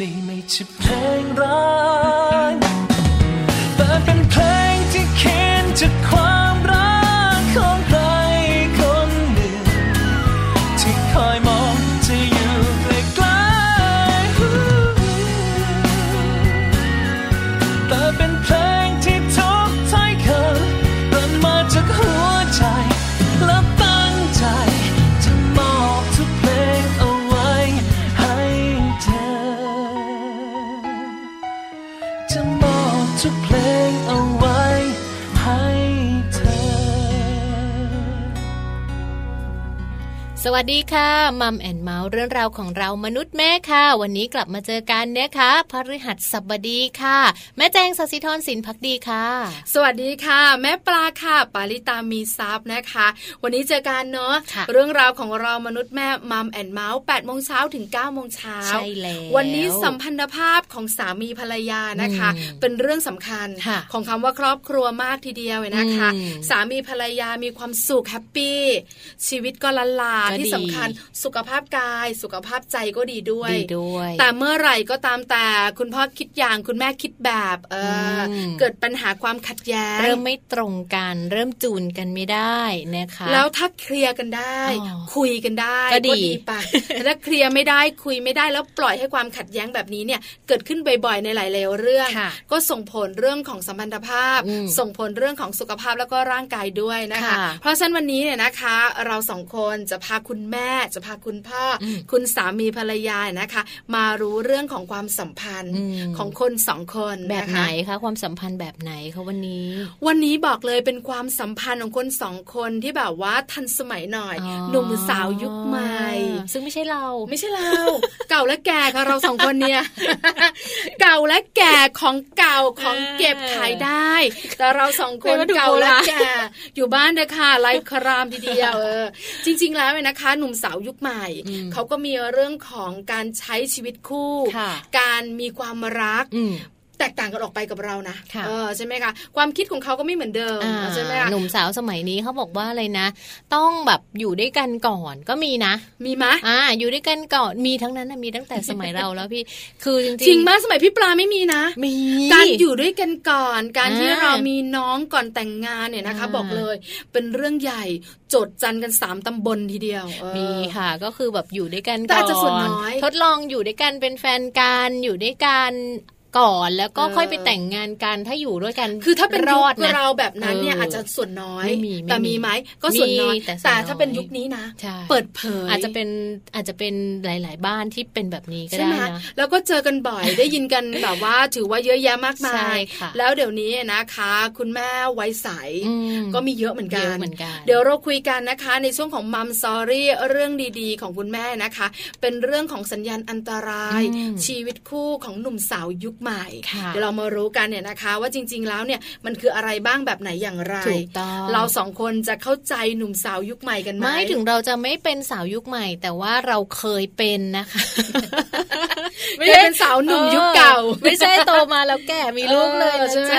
ไม่ไม่ใช่เพลงรัก สวัสดีค่ะ Mum and เมาท์เรื่องราวของเรามนุษย์แม่ค่ะ วันนี้กลับมาเจอกันนะคะพฤหัสบดีค่ะ แม่แจงสศิธรสินพักดีค่ะ สวัสดีค่ะ แม่ปลาค่ะ ปาลิตามีซับนะคะ วันนี้เจอกันเนาะะเรื่องราวของเรามนุษย์แม่ Mum and เมาท์แปดโมงเช้าถึง9โมงเช้าใช่แล้ววันนี้สัมพันธภาพของสามีภรรยานะคะ เป็นเรื่องสำคัญของคำว่าครอบครัวมากทีเดียวนะคะ สามีภรรยามีความสุข happy ชีวิตก็ลั้ลลาที่สำคัญสุขภาพกาย สุขภาพใจก็ดีด้วยดีด้วย แต่เมื่อไหร่ก็ตามแต่คุณพ่อคิดอย่างคุณแม่คิดแบบเออเกิดปัญหาความขัดแย้งเริ่มไม่ตรงกัน เริ่มจูนกันไม่ได้นะคะ แล้วถ้าเคลียร์กันได้ คุยกันได้ก็ดีไปถ้าเคลียร์ไม่ได้คุยไม่ได้แล้วปล่อยให้ความขัดแย้งแบบนี้เนี่ยเกิดขึ้นบ่อยๆในหลายๆเรื่อง ก็ส่งผลเรื่องของสัมพันธภาพ ส่งผลเรื่องของสุขภาพแล้วก็ร่างกายด้วยนะคะ เพราะฉะนั้นวันนี้เนี่ยนะคะ เราสองคนจะพาคุณแม่ จะพาคุณพ่อ คุณสามีภรรยานะคะ มารู้เรื่องของความสัมพันธ์ของคนสองคนแบบไหนคะความสัมพันธ์แบบไหนคะวันนี้ วันนี้บอกเลยเป็นความสัมพันธ์ของคนสองคนที่แบบว่าทันสมัยหน่อย หนุ่มสาวยุคใหม่ ซึ่งไม่ใช่เรา ไม่ใช่เรา เก่าและแก่ค่ะเราสองคนเนี่ยเก่าและแก่ของเก่าของเก็บขายได้ แต่เราสองคนเก่าและแก่อยู่บ้านเด้ค่ะไร้ครามทีเดียวเออจริง ๆ แล้วนะคะหนุ่มสาวยุคใหม่ เขาก็มีเรื่องของการใช้ชีวิตคู่ การมีความรัก แตกต่างกันออกไปกับเรานะเออใช่ไหมคะความคิดของเขาก็ไม่เหมือนเดิมใช่ไหมคะหนุ่มสาวสมัยนี้เขาบอกว่าอะไรนะ ต้องแบบอยู่ด้วยกันก่อนก็มีนะ มีไหมอ่าอยู่ด้วยกันก่อนมีทั้งนั้นนะมีตั้งแต่สมัยเราแล้วพี่คือจริงจริงมากสมัยพี่ปลาไม่มีนะมีการอยู่ด้วยกันก่อน การที่เรามีน้องก่อนแต่งงานเนี่ยนะคะ บอกเลย เป็นเรื่องใหญ่จดจันกันสามตำบลทีเดียวมีค่ะ ก็คือแบบอยู่ด้วยกันก่อนทดลองอยู่ด้วยกันเป็นแฟนกันอยู่ด้วยกัน ก่อนแล้วก็ค่อยไปแต่งงานกันถ้าอยู่ด้วยกัน คือถ้าเป็นรอดเราแบบนั้นเนี่ยอาจจะส่วนน้อยแต่มีไหมก็ส่วนน้อยแต่ถ้าเป็นยุคนี้นะเปิดเผยอาจจะเป็นอาจจะเป็นหลาย ๆ บ้านที่เป็นแบบนี้ก็ได้นะแล้วก็เจอกันบ่อยได้ยินกันแบบว่าถือว่าเยอะแยะมากมาย แล้วเดี๋ยวนี้นะคะ คุณแม่ไว้ใสก็มีเยอะเหมือนกัน เดี๋ยวเราคุยกันนะคะ ในช่วงของมัมซอรี่เรื่องดีๆ ของคุณแม่นะคะ เป็นเรื่องของสัญญาณอันตราย ชีวิตคู่ของหนุ่มสาวยุคใหม่ เดี๋ยวเรามารู้กันเนี่ยนะคะ ว่าจริง ๆ แล้วเนี่ยมันคืออะไรบ้างแบบไหนอย่างไรเราสองคนจะเข้าใจหนุ่มสาวยุคใหม่กันไหมไม่ถึงเราจะไม่เป็นสาวยุคใหม่ แต่ว่าเราเคยเป็นนะคะ ไม่ใช่เป็นสาวหนุ่มยุคเก่า ไม่ใช่โตมาแล้วแก่มีลูกเลยใช่ไหม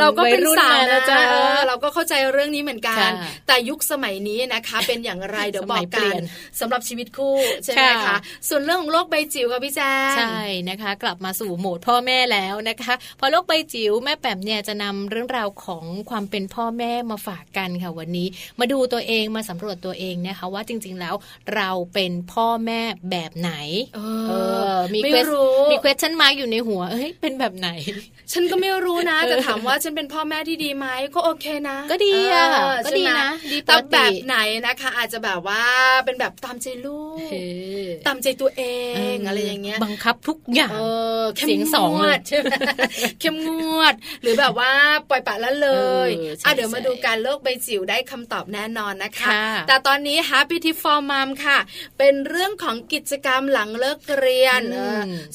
เราก็เป็นสาวนะจ๊ะเราก็เข้าใจเรื่องนี้เหมือนกัน แต่ยุคสมัยนี้นะคะ เป็นอย่างไรเดี๋ยวบอกกันสำหรับชีวิตคู่ใช่ไหมคะส่วนเรื่องของโลกใบจิ๋วค่ะพี่แจ๊ใช่นะคะ กลับมาสู่โหมดพ่อแม่แล้วนะคะ พอโลกใบจิ๋วแม่แป๋มเนี่ยจะนำเรื่องราวของความเป็นพ่อแม่มาฝากกันค่ะวันนี้ มาดูตัวเองมาสำรวจตัวเองนะคะว่าจริง ๆแล้วเราเป็นพ่อแม่แบบไหน เออมี quest มี question มาอยู่ในหัวเฮ้ยเป็นแบบไหน ฉันก็ไม่รู้นะแต่ถามว่าฉันเป็นพ่อแม่ที่ดีไหมก็โอเคนะ ก็ดีอะก็ดีนะดีแต่แบบไหนนะคะ อาจจะแบบว่าเป็นแบบตามใจลูกตามใจตัวเองอะไรอย่างเงี้ย บังคับทุกอย่างเสียงสองใช่ไหมเข้มงวด หรือแบบว่าปล่อยปละละเลยอะเดี๋ยวมาดูการโลกใบจิ๋วได้คำตอบแน่นอนนะคะ แต่ตอนนี้ Happy Tip for Mom ค่ะ เป็นเรื่องของกิจกรรมหลังเลิกเรียน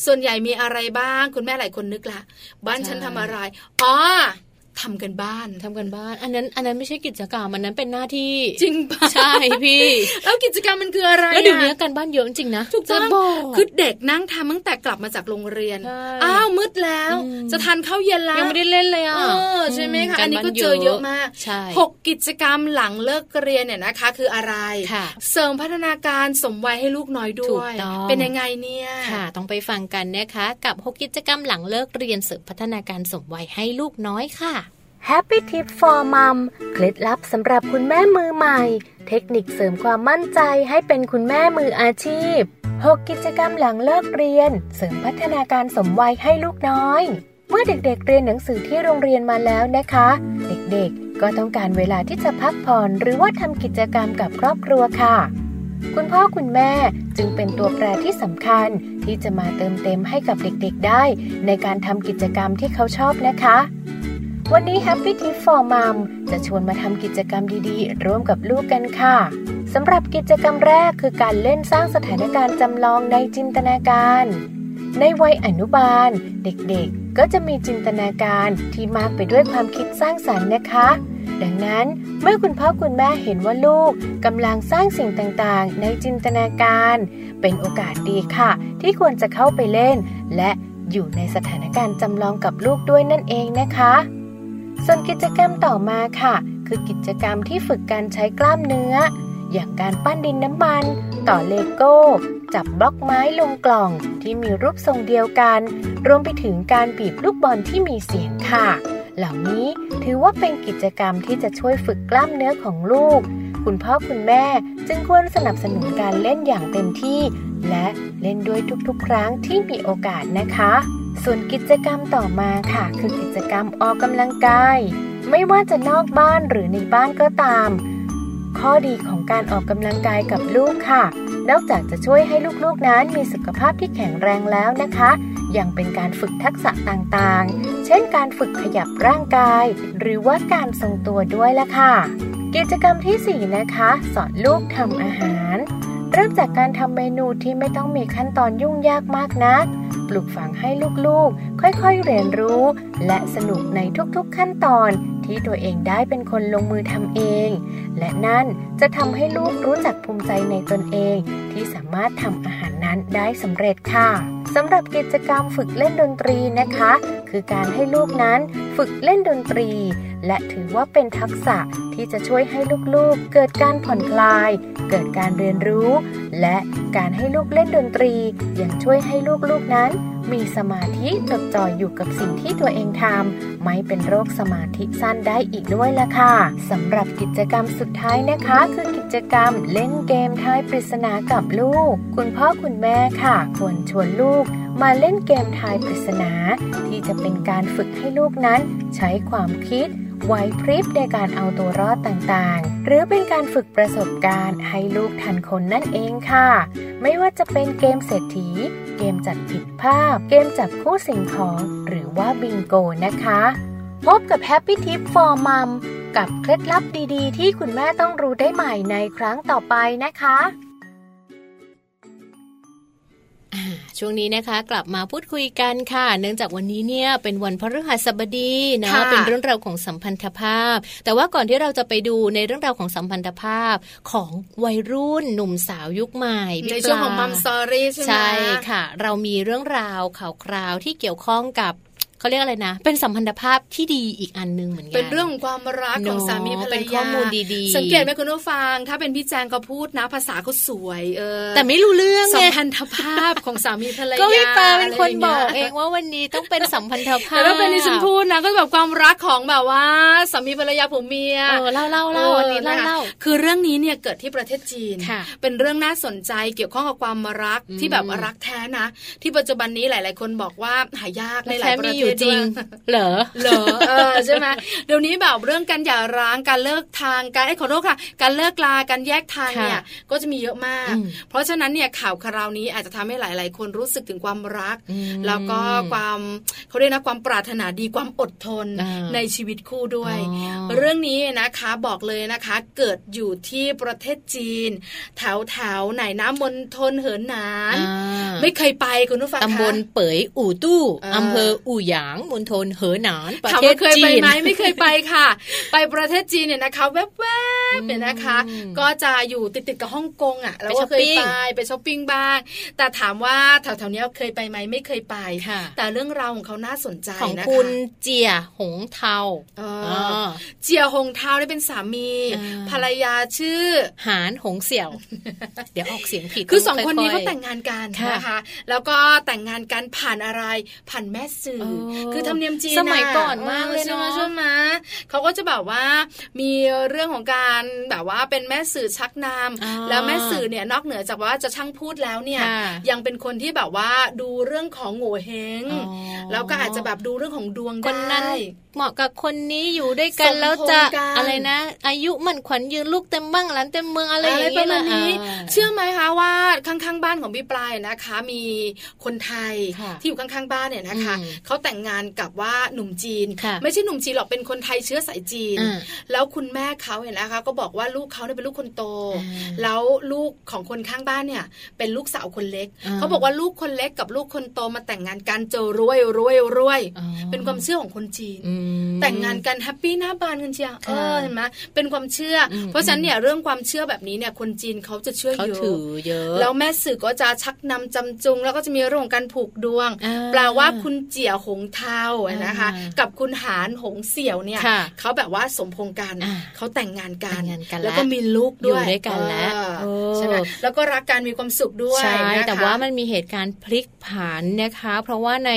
ส่วนใหญ่มีอะไรบ้าง คุณแม่หลายคนนึกละบ้านฉันทำอะไรอ๋อ ทำกันบ้านทำกันบ้าน อันนั้น อันนั้นไม่ใช่กิจกรรมมันนั้นเป็นหน้าที่จริงปะใช่พี่ แล้วกิจกรรมมันคืออะไรแล้วเดี๋ยวนี้กันบ้านเยอะจริงนะถูกต้องคือเด็กนั่งทำตั้งแต่กลับมาจากโรงเรียนอ้าวมืดแล้ว จะทานข้าวเย็นแล้วยังไม่ได้เล่นเลยอะใช่ไหมคะอันนี้ก็เจอเยอะมากหกกิจกรรมหลังเลิกเรียนเนี่ยนะคะ คืออะไรเสริมพัฒนาการสมวัยให้ลูกน้อยด้วย เป็นยังไงเนี่ยค่ะ ต้องไปฟังกันนะคะ กับหกกิจกรรมหลังเลิกเรียนเสริมพัฒนาการสมวัยให้ลูกน้อยค่ะ Happy Tip for Mom เคล็ดลับสำหรับคุณแม่มือใหม่ เทคนิคเสริมความมั่นใจให้เป็นคุณแม่มืออาชีพ 6 กิจกรรมหลังเลิกเรียน เสริมพัฒนาการสมวัยให้ลูกน้อย เมื่อเด็กๆเเรียนหนังสือที่โรงเรียนมาแล้วนะคะ เด็กๆ ก็ต้องการเวลาที่จะพักผ่อนหรือว่าทำกิจกรรมกับครอบครัวค่ะ คุณพ่อคุณแม่จึงเป็นตัวแปรที่สำคัญที่จะมาเติมเต็มให้กับเด็กๆได้ ในการทำกิจกรรมที่เขาชอบนะคะ วันนี้ Happy Tip for Mom จะชวนมาทำกิจกรรมดีๆ ร่วมกับลูกกันค่ะสำหรับกิจกรรมแรกคือการเล่นสร้างสถานการณ์จำลองในจินตนาการ ในวัยอนุบาล เด็กๆ ก็จะมีจินตนาการที่มากไปด้วยความคิดสร้างสรรค์นะคะ ดังนั้นเมื่อคุณพ่อคุณแม่เห็นว่าลูกกำลังสร้างสิ่งต่างๆ ในจินตนาการ เป็นโอกาสดีค่ะ ที่ควรจะเข้าไปเล่น และอยู่ในสถานการณ์จำลองกับลูกด้วยนั่นเองนะคะ ส่วนกิจกรรมต่อมาค่ะ คือกิจกรรมที่ฝึกการใช้กล้ามเนื้อ อย่างการปั้นดินน้ำมัน ต่อเลโก้ จับบล็อกไม้ลงกล่องที่มีรูปทรงเดียวกัน รวมไปถึงการบีบลูกบอลที่มีเสียงค่ะ เหล่านี้ถือว่าเป็นกิจกรรมที่จะช่วยฝึกกล้ามเนื้อของลูก คุณพ่อคุณแม่จึงควรสนับสนุนการเล่นอย่างเต็มที่ และเล่นด้วยทุกๆ ครั้งที่มีโอกาสนะคะ ส่วนกิจกรรมต่อมาค่ะ คือกิจกรรมออกกำลังกาย ไม่ว่าจะนอกบ้านหรือในบ้านก็ตาม ข้อดีของการออกกำลังกายกับลูกค่ะ นอกจากจะช่วยให้ลูกๆนั้นมีสุขภาพที่แข็งแรงแล้วนะคะ ยังเป็นการฝึกทักษะต่างๆ เช่นการฝึกขยับร่างกาย หรือว่าการทรงตัวด้วยละค่ะ กิจกรรมที่ 4 นะคะ สอนลูกทำอาหาร เริ่มจากการทำเมนูที่ไม่ต้องมีขั้นตอนยุ่งยากมากนัก ปลูกฝังให้ลูกๆ ค่อยๆเรียนรู้ และสนุกในทุกๆขั้นตอนที่ตัวเองได้เป็นคนลงมือทำเอง และนั่นจะทำให้ลูกรู้จักภูมิใจในตนเอง ที่สามารถทำอาหารนั้นได้สำเร็จค่ะสำหรับกิจกรรมฝึกเล่นดนตรีนะคะ คือการให้ลูกนั้นฝึกเล่นดนตรี และถือว่าเป็นทักษะที่จะช่วยให้ลูกๆ เกิดการผ่อนคลาย เกิดการเรียนรู้ และการให้ลูกเล่นดนตรี ยังช่วยให้ลูกๆนั้น มีสมาธิจดจ่ออยู่กับสิ่งที่ตัวเองทำไม่เป็นโรคสมาธิสั้นได้อีกด้วยล่ะค่ะสำหรับกิจกรรมสุดท้ายนะคะ คือกิจกรรมเล่นเกมทายปริศนากับลูก คุณพ่อคุณแม่ค่ะควรชวนลูก มาเล่นเกมทายปริศนา ที่จะเป็นการฝึกให้ลูกนั้น ใช้ความคิดไหวพริบในการเอาตัวรอดต่างๆ หรือเป็นการฝึกประสบการณ์ให้ลูกทันคนนั่นเองค่ะ ไม่ว่าจะเป็นเกมเศรษฐี เกมจัดผิดภาพ เกมจับคู่สิ่งของ หรือว่าบิงโกนะคะ พบกับ Happy Tip for Mom กับเคล็ดลับดีๆ ที่คุณแม่ต้องรู้ได้ใหม่ในครั้งต่อไปนะคะ ช่วงนี้นะคะกลับมาพูดคุยกันค่ะ เนื่องจากวันนี้เนี่ยเป็นวันพฤหัสบดีนะเป็นเรื่องราวของสัมพันธภาพ แต่ว่าก่อนที่เราจะไปดูในเรื่องราวของสัมพันธภาพของวัยรุ่นหนุ่มสาวยุคใหม่ในช่วงของมัมสอรี่ใช่ไหมใช่ค่ะ เรามีเรื่องราวข่าวคราวที่เกี่ยวข้องกับ เขาเรียกอะไรนะ เป็นสัมพันธภาพที่ดีอีกอันนึงเหมือนกัน เป็นเรื่องของความรักของสามีภรรยาเป็นข้อมูลดีๆ สังเกตไหมคุณผู้ฟัง ถ้าเป็นพี่แจงก็พูดนะ ภาษาเขาสวยเออ แต่ไม่รู้เรื่องสัมพันธภาพของสามีภรรยา ก็พี่ปาเป็นคนบอกเองว่าวันนี้ต้องเป็นสัมพันธภาพแต่ถ้าเป็นดิฉันพูดนะก็แบบความรักของแบบว่าสามีภรรยาผมเมียเออเล่าเล่าเล่าวันนี้เล่าเล่าคือเรื่องนี้เนี่ยเกิดที่ประเทศจีน เป็นเรื่องน่าสนใจเกี่ยวข้องกับความรักที่แบบรักแท้นะ ที่ปัจจุบันนี้หลาย ๆ คนบอกว่าหายากในหลายประเทศจริง เหรอเหรอเออใช่ไหมเดี๋ยวนี้แบบเรื่องการหย่าร้างการเลิกทางการไอ้ขอโทษค่ะ การเลิกลาการแยกทางเนี่ยก็จะมีเยอะมาก เพราะฉะนั้นเนี่ยข่าวคราวนี้อาจจะทำให้หลาย ๆ คนรู้สึกถึงความรัก แล้วก็ความเขาเรียกนะความปรารถนาดีความอดทนในชีวิตคู่ด้วย เรื่องนี้นะคะบอกเลยนะคะ เกิดอยู่ที่ประเทศจีน แถวแถวไหนน้ำมณฑลเหินหนาน ไม่เคยไปคุณผู้ฟังตำบลเป๋ยอู่ตู้อำเภออู่หยางมณฑลเหอหนานประเทศจีนเคยไปไหมไม่เคยไปค่ะ ไปประเทศจีนเนี่ยนะคะ แวบๆเนี่ยนะคะ ก็จะอยู่ติดติดกับฮ่องกงอะแล้วก็เคยไปไปช้อปปิ้งบ้าง แต่ถามว่าแถวๆนี้เคยไปไหมไม่เคยไป แต่เรื่องราวของเขาน่าสนใจนะคะของคุณเจียหงเทาเจียหงเทาได้เป็นสามี ภรรยาชื่อหานหงเสี่ยว เดี๋ยวออกเสียงผิดคือสองคนนี้เขาแต่งงานกันนะคะ แล้วก็แต่งงานกันผ่านอะไรผ่านแม่สื่อคือทำเนียมจีนสมัยก่อนมากเลยเนาะใช่ไหมเขาก็จะแบบว่ามีเรื่องของการแบบว่าเป็นแม่สื่อชักนำแล้วแม่สื่อเนี่ยนอกเหนือจากว่าจะช่างพูดแล้วเนี่ยยังเป็นคนที่แบบว่าดูเรื่องของโง่เฮงแล้วก็อาจจะแบบดูเรื่องของดวงได้เหมาะกับคนนี้อยู่ด้วยกันแล้วจะอะไรนะ อายุมันขวัญยืนลูกเต็มบ้างหลานเต็มเมืองอะไรอย่างเงี้ยนี้เชื่อไหมคะว่าข้างๆบ้านของพี่ปลายนะคะ มีคนไทยที่อยู่ข้างๆบ้านเนี่ยนะคะเขาแต่งงานกับว่าหนุ่มจีน ไม่ใช่หนุ่มจีนหรอกเป็นคนไทยเชื้อสายจีน แล้วคุณแม่เขาเห็นนะคะ ก็บอกว่าลูกเขาเนี่ยเป็นลูกคนโต แล้วลูกของคนข้างบ้านเนี่ย เป็นลูกสาวคนเล็กเขาบอกว่าลูกคนเล็กกับลูกคนโตมาแต่งงานกันเจอรวยรวยรวยเป็นความเชื่อของคนจีน แต่งงานกันแฮปปี้หน้าบานกันเชียวเออเห็นไหมเป็นความเชื่อ เพราะฉะนั้นเนี่ยเรื่องความเชื่อแบบนี้เนี่ยคนจีนเขาจะเชื่อเยอะแล้วแม่สื่อก็จะชักนำจำจุง แล้วก็จะมีเรื่องของการผูกดวง แปลว่าคุณเจี๋ยหงเทานะคะ กับคุณหานหงเสี่ยวเนี่ยเขาแบบว่าสมพงกันเขาแต่งงานกันแล้วก็มีลูกด้วยด้วยกันแล้วใช่ไหมแล้วก็รักกันมีความสุขด้วยใช่แต่ว่ามันมีเหตุการณ์พลิกผันนะคะ เพราะว่าใน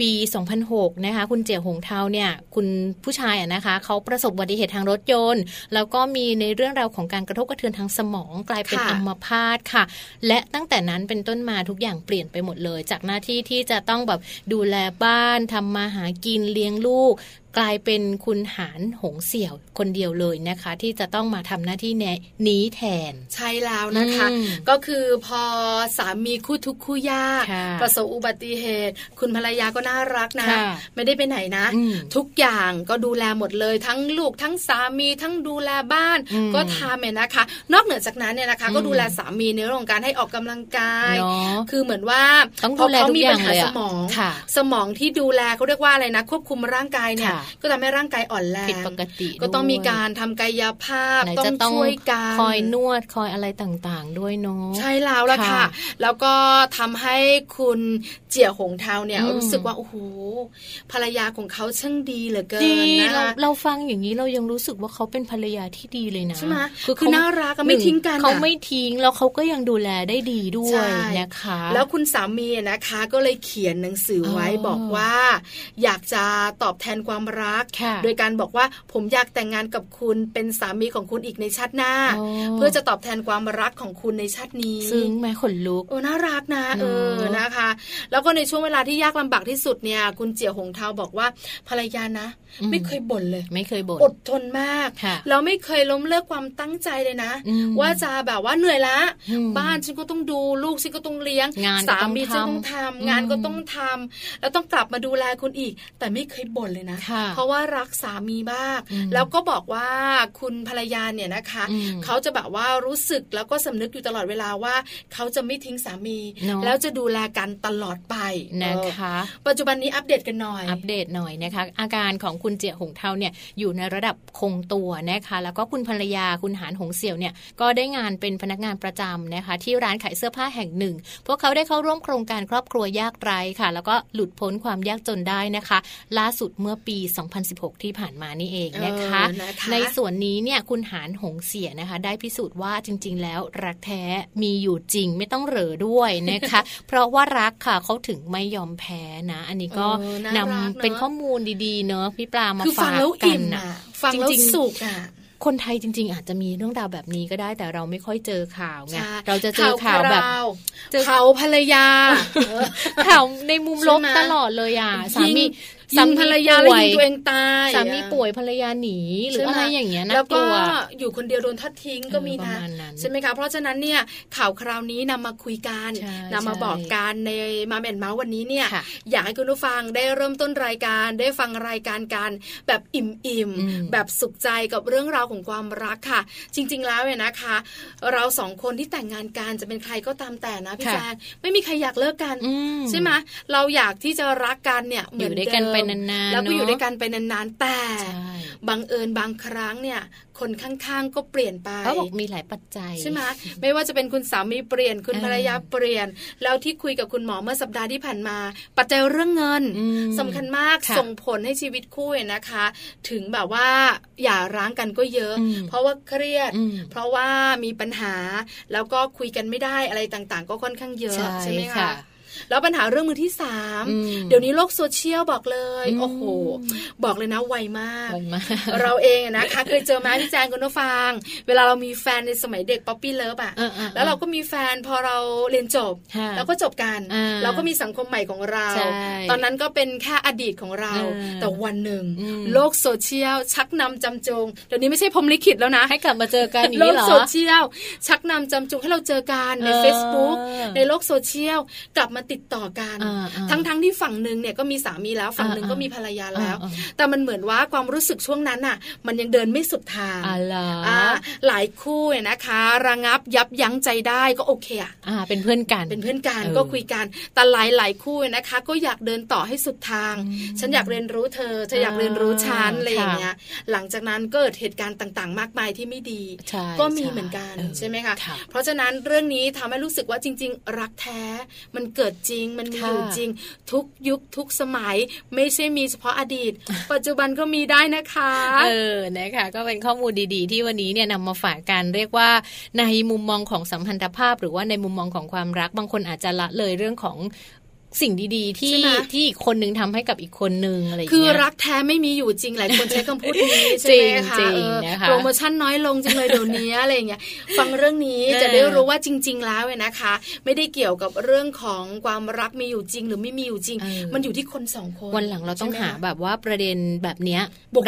ปี 2006 นะคะ คุณเจี๋ยหงเทาเนี่ยคุณผู้ชายนะคะเขาประสบอุบัติเหตุทางรถยนต์ แล้วก็มีในเรื่องราวของการกระทบกระเทือนทางสมองกลายเป็นอัมพาตค่ะ และตั้งแต่นั้นเป็นต้นมาทุกอย่างเปลี่ยนไปหมดเลย จากหน้าที่ที่จะต้องแบบดูแลบ้านทำมาหากินเลี้ยงลูกกลายเป็นคุณหารหงเสี่ยวคนเดียวเลยนะคะ ที่จะต้องมาทำหน้าที่นี้แทน ใช่แล้วนะคะ ก็คือพอสามีคู่ทุกคู่ยากประสบอุบัติเหตุ คุณภรรยาก็น่ารักนะ ไม่ได้ไปไหนนะ ทุกอย่างก็ดูแลหมดเลย ทั้งลูกทั้งสามีทั้งดูแลบ้าน ก็ทำเนี่ยนะคะ นอกเหนือจากนั้นเนี่ยนะคะ ก็ดูแลสามีในเรื่องการให้ออกกำลังกาย คือเหมือนว่าพอเขามีปัญหาสมองสมองที่ดูแลเขาเรียกว่าอะไรนะ ควบคุมร่างกายเนี่ยก็ทำให้ร่างกายอ่อนแรงผิดปกติ ก็ต้องมีการทำกายภาพต้องช่วยกันคอยนวดคอยอะไรต่างๆ ด้วยเนาะใช่แล้วล่ะค่ะ แล้วก็ทำให้คุณเจี๋ยหงเทาเนี่ยรู้สึกว่าโอ้โหภรรยาของเขาช่างดีเหลือเกินนะเราเราฟังอย่างนี้เรายังรู้สึกว่าเขาเป็นภรรยาที่ดีเลยนะใช่ไหมคือคือน่ารักไม่ทิ้งกันเขาไม่ทิ้งแล้วเขาก็ยังดูแลได้ดีด้วยนะคะ แล้วคุณสามีนะคะก็เลยเขียนหนังสือไว้บอกว่า อยากจะตอบแทนความรัก โดยการบอกว่าผมอยากแต่งงานกับคุณเป็นสามีของคุณอีกในชาติหน้า เพื่อจะตอบแทนความรักของคุณในชาตินี้ซึ่งแม่ขนลุกโอ้น่ารักนะเออนะคะ แล้วก็ในช่วงเวลาที่ยากลำบากที่สุดเนี่ย คุณเจียวหงเทาบอกว่าภรรยานะ ไม่เคยบ่นเลย ไม่เคยบ่นอดทนมากเราไม่เคยล้มเลิกความตั้งใจเลยนะ ว่าจะแบบว่าเหนื่อยละ บ้านฉันก็ต้องดูลูกฉันก็ต้องเลี้ยงสามีฉันต้องทำงานก็ต้องทำแล้วต้องกลับมาดูแลคุณอีก แต่ไม่เคยบ่นเลยนะเพราะว่ารักสามีมาก แล้วก็บอกว่าคุณภรรยาเนี่ยนะคะ เขาจะแบบว่ารู้สึกแล้วก็สำนึกอยู่ตลอดเวลาว่า เขาจะไม่ทิ้งสามี แล้วจะดูแลกันตลอดไปนะคะ ปัจจุบันนี้อัปเดตกันหน่อย อัปเดตหน่อยนะคะ อาการของคุณเจียหงเทาเนี่ยอยู่ในระดับคงตัวนะคะ แล้วก็คุณภรรยาคุณหานหงเสี่ยวเนี่ยก็ได้งานเป็นพนักงานประจำนะคะ ที่ร้านขายเสื้อผ้าแห่งหนึ่ง พวกเขาได้เข้าร่วมโครงการครอบครัวยากไร้ค่ะ แล้วก็หลุดพ้นความยากจนได้นะคะ ล่าสุดเมื่อปี2016 ที่ผ่านมานี่เองนะคะ ในส่วนนี้เนี่ยคุณหานหงเสียนะคะ ได้พิสูจน์ว่าจริง ๆ แล้วรักแท้มีอยู่จริงไม่ต้องเหรอด้วยนะคะ เพราะว่ารักค่ะเขาถึงไม่ยอมแพ้นะ อันนี้ก็นำเป็นข้อมูลดีๆ เนอะพี่ปลามาฝากกันนะฟังแล้วสุกอะคนไทยจริง ๆ อาจจะมีเรื่องราวแบบนี้ก็ได้แต่เราไม่ค่อยเจอข่าวไงเราจะเจอข่าวแบบเขาภรรยาข่าวในมุมลบตลอดเลยอะสามี สามีภรรยาแล้วยิงตัวเองตายสามีป่วยภรรยาหนีหรืออะไรอย่างเงี้ยนะแล้วก็อยู่คนเดียวโดนทัดทิ้งก็มีนะใช่ไหมคะเพราะฉะนั้นเนี่ยข่าวคราวนี้นำมาคุยกันนำมาบอกกันในมาแมนเมาส์วันนี้เนี่ยอยากให้คุณผู้ฟังได้เริ่มต้นรายการได้ฟังรายการกันแบบอิ่มๆแบบสุขใจกับเรื่องราวของความรักค่ะ จริง ๆ แล้วเนี่ยนะคะ เราสองคนที่แต่งงานกันจะเป็นใครก็ตามแต่นะพี่แจ๊คไม่มีใครอยากเลิกกันใช่ไหมเราอยากที่จะรักกันเนี่ยเหมือนเดิมนานๆแล้วก็อยู่ด้วยกันไปนานๆแต่บางเอิญบางครั้งเนี่ยคนข้างๆ ก็เปลี่ยนไปเขาบอกมีหลายปัจจัยใช่ไหมไม่ว่าจะเป็นคุณสามีเปลี่ยนคุณภรรยาเปลี่ยน แล้วที่คุยกับคุณหมอเมื่อสัปดาห์ที่ผ่านมา ปัจจัยเรื่องเงินสำคัญมากส่งผลให้ชีวิตคู่นะคะ ถึงแบบว่าอย่าร้างกันก็เยอะ เพราะว่าเครียด เพราะว่ามีปัญหาแล้วก็คุยกันไม่ได้อะไรต่างๆ ก็ค่อนข้างเยอะใช่ไหมคะ แล้วปัญหาเรื่องมือที่สามเดี๋ยวนี้โลกโซเชียลบอกเลยโอ้โหบอกเลยนะไวมาก เราเองนะคะเคยเจอมาพี่แจงคุณผู้ฟัง เวลาเรามีแฟนในสมัยเด็ก puppy love อะแล้วเราก็มีแฟนพอเราเรียนจบแล้วก็จบกัน เราก็มีสังคมใหม่ของเรา ตอนนั้นก็เป็นแค่อดีตของเรา แต่วันหนึ่ง โลกโซเชียลชักนำจำจงเดี๋ยวนี้ไม่ใช่พรหมลิขิตแล้วนะ ให้กลับมาเจอกันโลกโซเชียลชักนำจำจงให้เราเจอกันใน Facebook ในโลกโซเชียลกลับมาติดต่อกัน ทั้งๆทที่ฝั่งหนึ่งเนี่ยก็มีสามีแล้วฝั่งหนึ่งก็มีภรรยาแล้ว แต่มันเหมือนว่าความรู้สึกช่วงนั้นน่ะ มันยังเดินไม่สุดทางอ่าหลายคู่นะคะ ระงับยับยั้งใจได้ก็โอเคอะเป็นเพื่อนกันเป็นเพื่อนกันก็คุยกันแต่หลายหลายคู่นะคะ ก็อยากเดินต่อให้สุดทาง ฉันอยากเรียนรู้เธอเธออยากเรียนรู้ฉันอะไรอย่างเงี้ยหลังจากนั้นก็เกิดเหตุการณ์ต่างๆ มากมายที่ไม่ดี ก็มีเหมือนกันใช่ไหมคะเพราะฉะนั้นเรื่องนี้ทำให้รู้สึกว่าจริง ๆ รักแท้มันเกิดดจริง มันมีอยู่จริง ทุกยุคทุกสมัย ไม่ใช่มีเฉพาะอดีต ปัจจุบันก็มีได้นะคะ เออนะคะก็เป็นข้อมูลดีๆ ที่วันนี้เนี่ยนำมาฝากกันเรียกว่า ในมุมมองของสัมพันธภาพ หรือว่าในมุมมองของความรักบางคนอาจจะละเลยเรื่องของ สิ่งดีๆ ที่ที่อีกคนนึงทำให้กับอีกคนนึงอะไรคือรักแท้ไม่มีอยู่จริงหลายคนใช้คำพูดนี้ใช่ไหมคะโปรโมชั่นน้อยลงจังเลยเดี๋ยวนี้อะไรเงี้ยฟังเรื่องนี้จะได้รู้ว่าจริง ๆ แล้วนะคะ ไม่ได้เกี่ยวกับเรื่องของความรักมีอยู่จริง หรือไม่มีอยู่จริง มันอยู่ที่คนสองคนวันหลังเราต้องหาแบบว่าประเด็นแบบเนี้ยบวก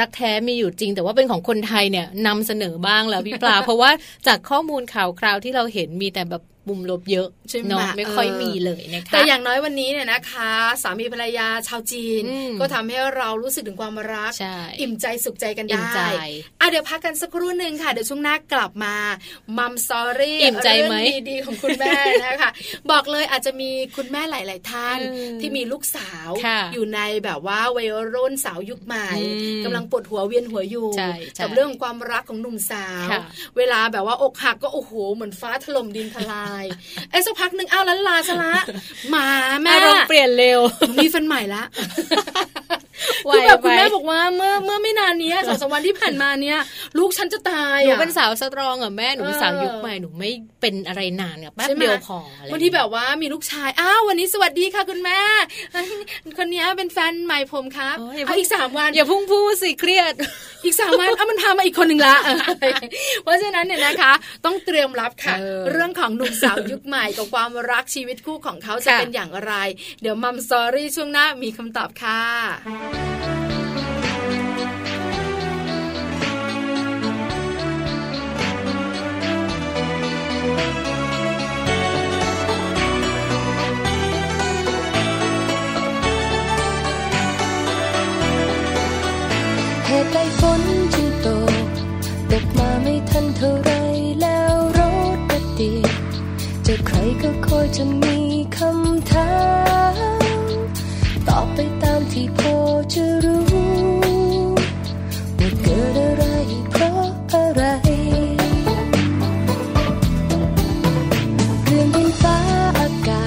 รักแท้มีอยู่จริง แต่ว่าเป็นของคนไทยเนี่ยนำเสนอบ้างแล้วพี่ปลา เพราะว่าจากข้อมูลข่าวคราวที่เราเห็นมีแต่แบบ มุมลบเยอะใช่ไหมไม่ค่อยมีเลยนะคะแต่อย่างน้อยวันนี้เนี่ยนะคะ สามีภรรยาชาวจีน ก็ทำให้เรารู้สึกถึงความรัก อิ่มใจสุขใจกันได้อะเดี๋ยวพักกันสักครู่หนึ่งค่ะ เดี๋ยวช่วงหน้ากลับมามัมสอรี่อิ่มใจไหมดีๆของคุณแม่นะคะบอกเลยอาจจะมีคุณแม่หลาย ๆ ท่านที่มีลูกสาว อยู่ในแบบว่าวัยรุ่นสาวยุคใหม่กำลังปวดหัวเวียนหัวอยู่กับเรื่องความรักของหนุ่มสาว เวลาแบบว่าอกหักก็โอ้โหเหมือนฟ้าถล่มดินทลายไอ้สักพักหนึ่งอ้าวล้นลาซะละมาแม่อารมณ์เปลี่ยนเร็วมีแฟนใหม่ละ คือแบบคุณแม่บอกว่าเมื่อเมื่อไม่นานนี้สองสามวันที่ผ่านมาเนี้ยลูกฉันจะตายหนูเป็นสาวสตรองอะแม่หนูเป็นสาวยุคใหม่หนูไม่เป็นอะไรนานเนี่ยแป๊บเดียวพอบางทีแบบว่ามีลูกชายอ้าววันนี้สวัสดีค่ะคุณแม่ คนนี้เป็นแฟนใหม่ผมครับเอาอีกสามวันอย่าพุ่งพูดสิเครียด อีกสามวันเอามันพามาอีกคนหนึ่งละเพราะฉะนั้นเนี่ยนะคะ ต้องเตรียมรับค่ะ เรื่องของหนุ่มสาวยุคใหม่กับความรักชีวิตคู่ของเขาจะเป็นอย่างไร เดี๋ยวมัมสอรี่ช่วงหน้ามีคำตอบค่ะ ก็คอยจะมีคำถามตอบไปตามที่พอจะรู้ว่าเกิดอะไรเพราะอะไร เรื่องดินฟ้าอากา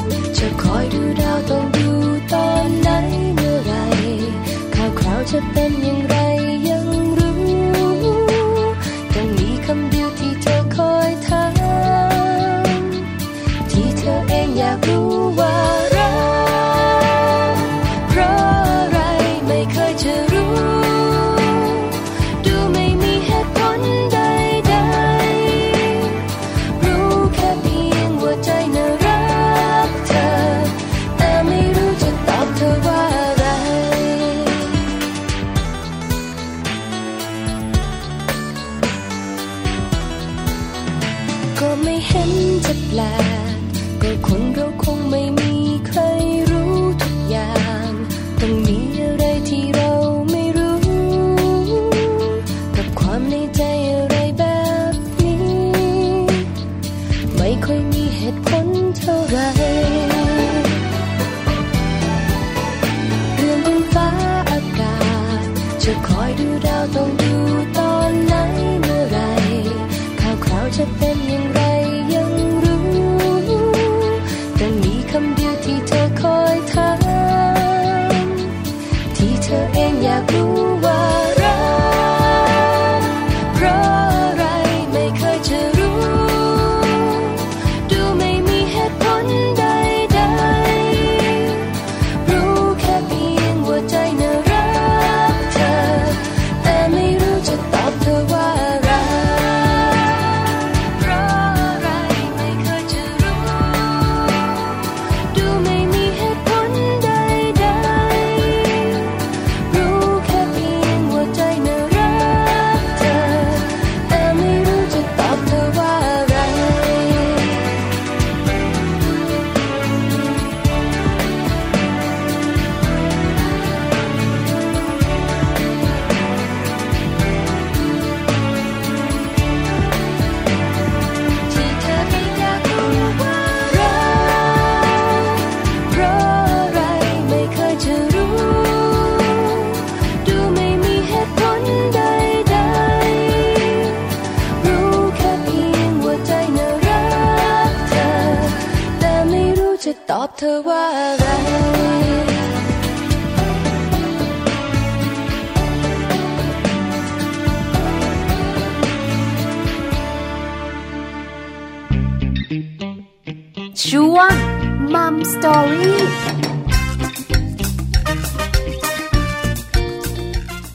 ศ จะคอยดูดาวต้องดูตอนไหนเมื่อไรข่าวคราวจะเป็นย่าง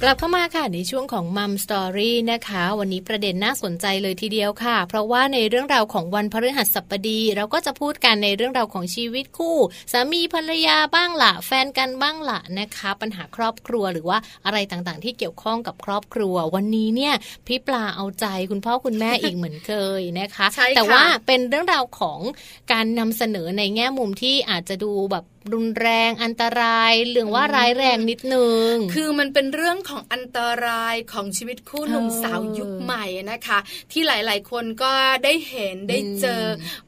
ลับเข้ามาค่ะในช่วงของมัมสตอรี่นะคะ วันนี้ประเด็นน่าสนใจเลยทีเดียวค่ะ เพราะว่าในเรื่องราวของวันพฤหัสบดี เราก็จะพูดกันในเรื่องราวของชีวิตคู่ สามีภรรยาบ้างละแฟนกันบ้างละนะคะ ปัญหาครอบครัวหรือว่าอะไรต่างๆ ที่เกี่ยวข้องกับครอบครัว วันนี้เนี่ยพี่ปลาเอาใจคุณพ่อคุณแม่อีกเหมือนเคยนะคะ แต่ว่าเป็นเรื่องราวของการนำเสนอในแง่มุมที่อาจจะดูแบบ รุนแรงอันตรายเรื่องว่าร้ายแรงนิดนึง คือมันเป็นเรื่องของอันตรายของชีวิตคู่หนุ่มสาวยุคใหม่นะคะ ที่หลาย ๆ คนก็ได้เห็นได้เจอ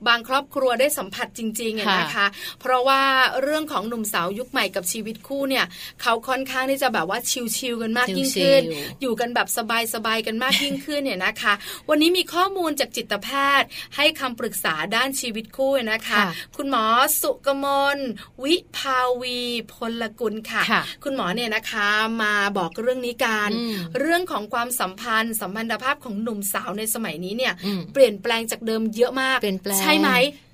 บางครอบครัวได้สัมผัสจริงๆนะคะ เพราะว่าเรื่องของหนุ่มสาวยุคใหม่กับชีวิตคู่เนี่ย เขาค่อนข้างที่จะแบบว่าชิลๆกันมากยิ่งขึ้น อยู่กันแบบสบายๆกันมากยิ่งขึ้นเนี่ยนะคะ วันนี้มีข้อมูลจากจิตแพทย์ ให้คำปรึกษาด้านชีวิตคู่นะคะ คุณหมอสุกมลวิภาวีพลกุลค่ะ คุณหมอเนี่ยนะคะมาบอกเรื่องนี้การเรื่องของความสัมพันธ์ สัมพันธภาพของหนุ่มสาวในสมัยนี้เนี่ยเปลี่ยนแปลงจากเดิมเยอะมากเปลี่ยนแปลงใช่ไหม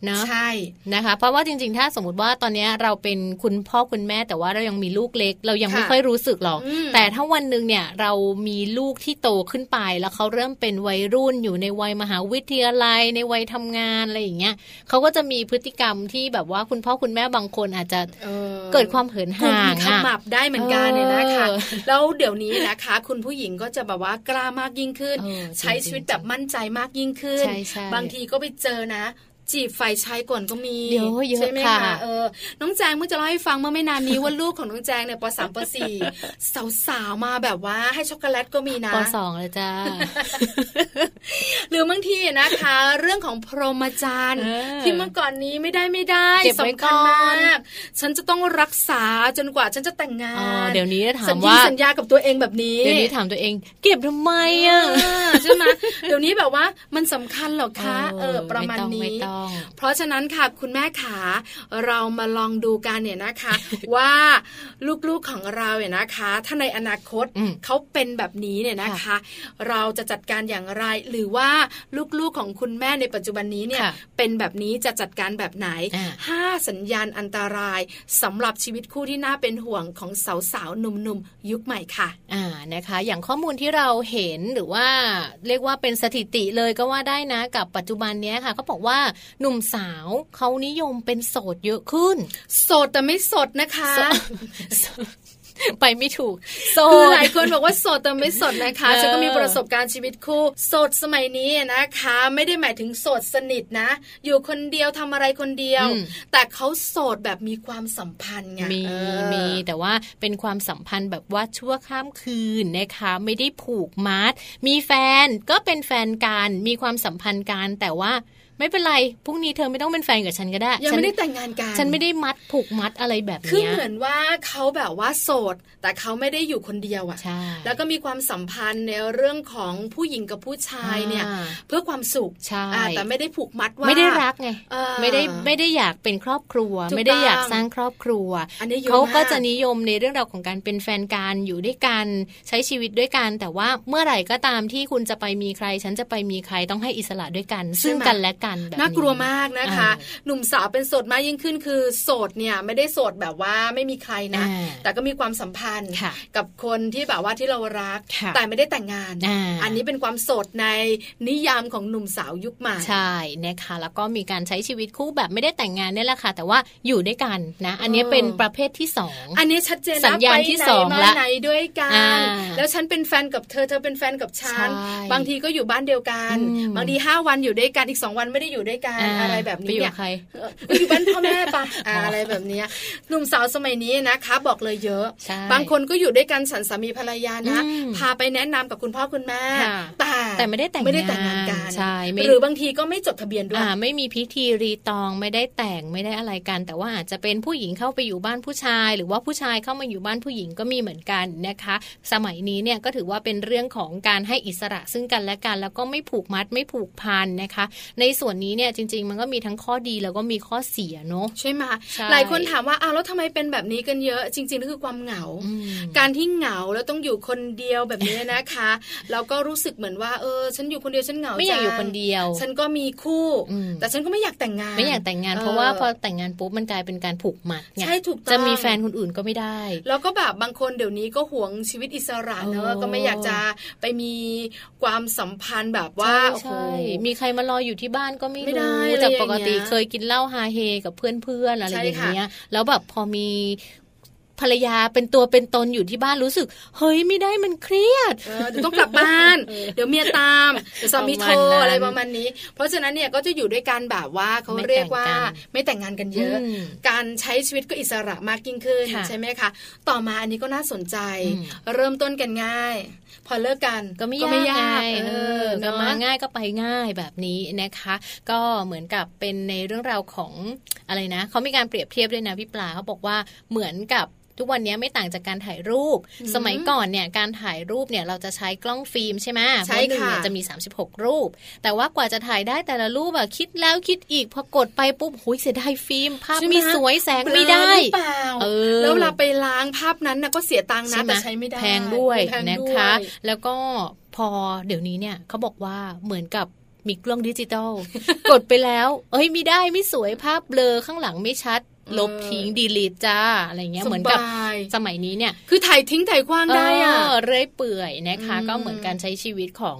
นะใช่นะคะ เพราะว่าจริงๆ ถ้าสมมติว่าตอนนี้เราเป็นคุณพ่อคุณแม่ แต่ว่าเรายังมีลูกเล็ก เรายังไม่ค่อยรู้สึกหรอก แต่ถ้าวันหนึ่งเนี่ยเรามีลูกที่โตขึ้นไป แล้วเขาเริ่มเป็นวัยรุ่นอยู่ในวัยมหาวิทยาลัย ในวัยทำงานอะไรอย่างเงี้ยเขาก็จะมีพฤติกรรมที่แบบว่าคุณพ่อคุณแม่บางคนอาจจะเกิดความเหินห่างขมับได้เหมือนกันเนี่ยนะคะแล้วเดี๋ยวนี้นะคะ คุณผู้หญิงก็จะแบบว่ากล้ามากยิ่งขึ้น ใช้ชีวิตแบบมั่นใจมากยิ่งขึ้น บางทีก็ไปเจอนะ จีบฝ่ายชายก่อนก็มีใช่ไหมคะเออน้องแจงเมื่อจะเล่าให้ฟังเมื่อไม่นานนี้ว่าลูกของน้องแจงเนี่ยปสามปสี่สาวๆมาแบบว่าให้ช็อกโกแลตก็มีนะปสองเลยจ้าหรือบางทีนะคะ เรื่องของพรหมจรรย์ที่เมื่อก่อนนี้ไม่ได้ไม่ได้สำคัญมากฉันจะต้องรักษาจนกว่าฉันจะแต่งงานเดี๋ยวนี้ถามว่าสัญญากับตัวเองแบบนี้เดี๋ยวนี้ถามตัวเอง เก็บทำไมอะใช่ไหมเดี๋ยวนี้แบบว่ามันสำคัญหรอคะเออ ประมาณนี้เพราะฉะนั้นค่ะคุณแม่ขาเรามาลองดูกันเนี่ยนะคะ ว่าลูกๆของเราเนี่ยนะคะ ถ้าในอนาคตเขาเป็นแบบนี้เนี่ยนะคะ เราจะจัดการอย่างไร หรือว่าลูกๆของคุณแม่ในปัจจุบันนี้เนี่ยเป็นแบบนี้จะจัดการแบบไหนห้าสัญญาณอันตรายสำหรับชีวิตคู่ที่น่าเป็นห่วงของสาวๆหนุ่มๆยุคใหม่ค่ะ อ่านะคะ อย่างข้อมูลที่เราเห็นหรือว่าเรียกว่าเป็นสถิติเลยก็ว่าได้นะกับปัจจุบันนี้ค่ะเขาบอกว่าหนุ่มสาวเขานิยมเป็นโสดเยอะขึ้น โสดแต่ไม่สดนะคะไปไม่ถูกโสดหลายคนบอกว่าโสดแต่ไม่สดนะคะฉันก็มีประสบการณ์ชีวิตคู่โสดสมัยนี้นะคะ ไม่ได้หมายถึงโสดสนิทนะ อยู่คนเดียวทำอะไรคนเดียว แต่เขาโสดแบบมีความสัมพันธ์ไงมีมีแต่ว่าเป็นความสัมพันธ์แบบว่าชั่วข้ามคืนนะคะ ไม่ได้ผูกมัดมีแฟนก็เป็นแฟนกันมีความสัมพันธ์กันแต่ว่า ไม่เป็นไรพรุ่งนี้เธอไม่ต้องเป็นแฟนกับฉันก็ได้ ยังไม่ได้แต่งงานกันฉันไม่ได้มัดผูกมัดอะไรแบบนี้คือเหมือนว่าเขาแบบว่าโสด แต่เขาไม่ได้อยู่คนเดียวอะแล้วก็มีความสัมพันธ์ในเรื่องของผู้หญิงกับผู้ชายเนี่ย เพื่อความสุขใช่แต่ไม่ได้ผูกมัดว่าไม่ได้รักไงไม่ได้ไม่ได้อยากเป็นครอบครัว ไม่ได้อยากสร้างครอบครัวเขาก็จะนิยมในเรื่องราวของการเป็นแฟนกันอยู่ด้วยกันใช้ชีวิตด้วยกัน แต่ว่าเมื่อไหร่ก็ตามที่คุณจะไปมีใคร ฉันจะไปมีใครต้องให้อิสระด้วยกัน ซึ่งกันและกันแบบน่ากลัวมากนะคะ หนุ่มสาวเป็นโสดมากยิ่งขึ้นคือโสดเนี่ยไม่ได้โสดแบบว่าไม่มีใครนะ แต่ก็มีความสัมพันธ์กับคนที่แบบว่าที่เรารัก แต่ไม่ได้แต่งงาน อันนี้เป็นความโสดในนิยามของหนุ่มสาวยุคใหม่ใช่นะคะแล้วก็มีการใช้ชีวิตคู่แบบไม่ได้แต่งงานนี่แหละค่ะ แต่ว่าอยู่ด้วยกันนะ อันนี้เป็นประเภทที่สองอันนี้ชัดเจนสัญญาณที่สองแล้วไหนด้วยกันแล้วฉันเป็นแฟนกับเธอเธอเป็นแฟนกับฉันบางทีก็อยู่บ้านเดียวกัน บางทีห้าวันอยู่ด้วยกันอีกสองวันไม่ได้อยู่ด้วยกันอะไรแบบนี้เนี่ยอยู่บ้านพ่อแม่ปะอะไรแบบนี้หนุ่มสาวสมัยนี้นะคะ บอกเลยเยอะ บางคนก็อยู่ด้วยกันสันสามีภรรยานะ พาไปแนะนำกับคุณพ่อคุณแม่แต่แต่ไม่ได้แต่งไม่ได้แต่งงานกันใช่หรือบางทีก็ไม่จดทะเบียนด้วยไม่มีพิธีรีตองไม่ได้แต่งไม่ได้อะไรกัน แต่ว่าอาจจะเป็นผู้หญิงเข้าไปอยู่บ้านผู้ชาย หรือว่าผู้ชายเข้ามาอยู่บ้านผู้หญิงก็มีเหมือนกันนะคะ สมัยนี้เนี่ยก็ถือว่าเป็นเรื่องของการให้อิสระซึ่งกันและกัน แล้วก็ไม่ผูกมัดไม่ผูกพันนะคะ ในสส่วนนี้เนี่ยจริง ๆ มันก็มีทั้งข้อดีแล้วก็มีข้อเสียเนาะใช่ไหมหลายคนถามว่าอ้าวแล้วทำไมเป็นแบบนี้กันเยอะ จริงๆนั่นคือความเหงา การที่เหงาแล้วต้องอยู่คนเดียวแบบนี้นะคะแล้วก็รู้สึกเหมือนว่าเออฉันอยู่คนเดียวฉันเหงาไม่อยากอยู่คนเดียว ฉันก็มีคู่ แต่ฉันก็ไม่อยากแต่งงานไม่อยากแต่งงานเพราะว่าพอแต่งงานปุ๊บมันกลายเป็นการผูกมัดใช่ถูกจะมีแฟนคนอื่นก็ไม่ได้ แล้วก็แบบบางคนเดี๋ยวนี้ก็หวงชีวิตอิสระเนอะก็ไม่อยากจะไปมีความสัมพันธ์แบบว่าใช่มีใครมารออยู่ที่บ้านก็ไม่รู้จากปกติเคยกินเหล้าฮาเฮกับเพื่อนๆอะไรอย่างเงี้ย แล้วแบบพอมีภรรยาเป็นตัวเป็นตนอยู่ที่บ้านรู้สึก เฮ้ยไม่ได้มันเครียดเดี๋ยวต้องกลับบ้าน เดี๋ยวเมียตามเดี๋ยวสามีโทรอะไรประมาณนี้ เพราะฉะนั้นเนี่ยก็จะอยู่ด้วยกันแบบว่าเขาเรียกว่าไม่แต่งงานกันเยอะ การใช้ชีวิตก็อิสระมากยิ่งขึ้นใช่ไหมคะ ต่อมาอันนี้ก็น่าสนใจ เริ่มต้นกันง่าย พอเลิกกันก็ไม่ยากเออมาง่ายก็ไปง่ายแบบนี้นะคะ ก็เหมือนกับเป็นในเรื่องราวของอะไรนะเขามีการเปรียบเทียบด้วยนะพี่ปลาเขาบอกว่าเหมือนกับทุกวันนี้ไม่ต่างจากการถ่ายรูป สมัยก่อนเนี่ยการถ่ายรูปเนี่ยเราจะใช้กล้องฟิล์มใช่ไหมใช่ค่ะจะมี 36 รูป แต่ว่ากว่าจะถ่ายได้แต่ละรูปอะคิดแล้วคิดอีกพอกดไปปุ๊บหุยเสียดายฟิล์ม ภาพมีสวยแสงไม่ได้เออแล้วเราไปล้างภาพนั้นนะก็เสียตังค์นะแต่ใช้ไม่ได้แพงด้วยนะคะ แล้วก็พอเดี๋ยวนี้เนี่ยเขาบอกว่าเหมือนกับมีกล้องดิจิตอลกดไปแล้ว เอ้ยไม่ได้ไม่สวยภาพเบลอข้างหลังไม่ชัด ลบทิ้งดีลีทจ้าอะไรเงี้ยเหมือนกับสมัยนี้เนี่ย คือถ่ายทิ้งถ่ายคว้างได้อะเรื่อยเปื่อยนะคะ ก็เหมือนการใช้ชีวิตของ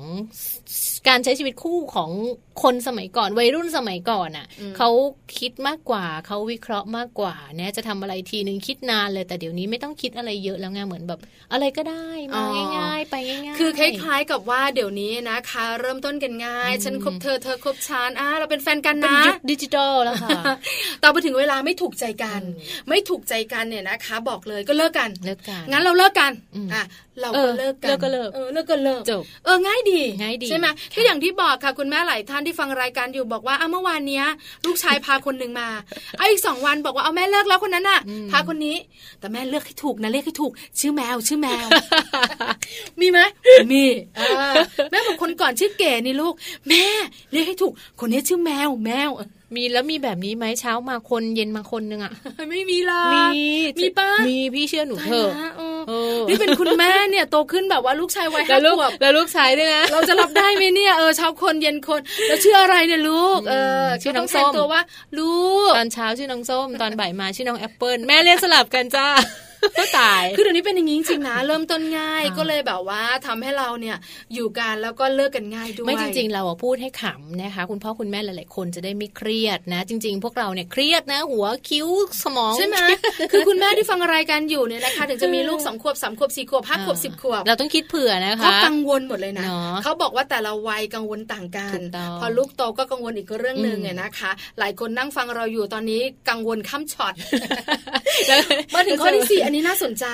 การใช้ชีวิตคู่ของคนสมัยก่อนวัยรุ่นสมัยก่อนอะเขาคิดมากกว่าเขาวิเคราะห์มากกว่าเนี่ยจะทำอะไรทีนึงคิดนานเลย แต่เดี๋ยวนี้ไม่ต้องคิดอะไรเยอะแล้วไงเหมือนแบบ อะไรก็ได้มาง่าย ๆ ไปง่ายๆคือคล้าย ๆกับว่าเดี๋ยวนี้นะคะ เริ่มต้นกันง่าย ฉันคบเธอเธอคบฉันอะเราเป็นแฟนกันนะดิจิตอลแล้วค่ะต่อไปถึงเวลาไม่ถูกใจกัน ไม่ถูกใจกันเนี่ยนะคะ บอกเลยก็เลิกกันเลิกกันงั้นเราเลิกกันอะเราก็เลิกกันเลิกก็เลิกเออเลิกก็เลิกจบเออง่ายดีง่ายดีใช่ไหมก็อย่างที่บอกค่ะคุณแม่หลายท่านที่ฟังรายการอยู่บอกว่าเอาเมื่อวานเนี้ย ลูกชายพาคนหนึ่งมาเอาอีกสองวันบอกว่าเอาแม่เลิกแล้วคนนั้นอะ พาคนนี้ แต่แม่เลือกให้ถูกนะเรียกให้ถูก ชื่อแมวชื่อแมว มีไหมมีแม่บอกคนก่อนชื่อเก๋นี่ลูก แม่เรียกให้ถูก คนนี้ชื่อแมวแมวมีแล้วมีแบบนี้ไหมเช้ามาคนเย็นมาคนนึงอะ ไม่มีละมีมีป้ามีพี่เชื่อหนูเถอะนี่เป็นคุณแม่เนี่ยโตขึ้นแบบว่าลูกชายวัยห้าขวบแล้วลูกชายด้วยนะเราจะรับได้ไหมเนี่ยเออเช้าคนเย็นคนแล้วชื่ออะไรเนี่ยลูก เออชื่อน้องส้มตัวว่า ลูกตอนเช้าชื่อน้องส้มตอนบ่ายมาชื่อน้องแอปเปิลแม่เรียกสลับกันจ้าก็ ตาย คือเดี๋ยวนี้เป็นอย่างนี้จริงนะ เริ่มต้นง่ายก็เลยแบบว่าทำให้เราเนี่ยอยู่กันแล้วก็เลิกกันง่ายด้วย ไม่จริง ๆ เราพูดให้ขำนะคะ คุณพ่อคุณแม่หลายๆคนจะได้ไม่เครียดนะ จริง ๆ พวกเราเนี่ยเครียดนะ หัวคิ้วสมองใช่ไหมคือคุณแม่ที่ฟังรายการอยู่เนี่ยนะคะ ถึงจะมีลูกสองขวบสามขวบสี่ขวบห้าขวบสิบขวบเราต้องคิดเผื่อนะคะเขากังวลหมดเลยนะเขาบอกว่าแต่ละวัยกังวลต่างกัน พอลูกโตก็กังวลอีกเรื่องหนึ่งเนี่ยนะคะ หลายคนนั่งฟังเราอยู่ตอนนี้กังวลข้ามช็อตมาถึงข้อที่สี่อันนี้น่าสนใจ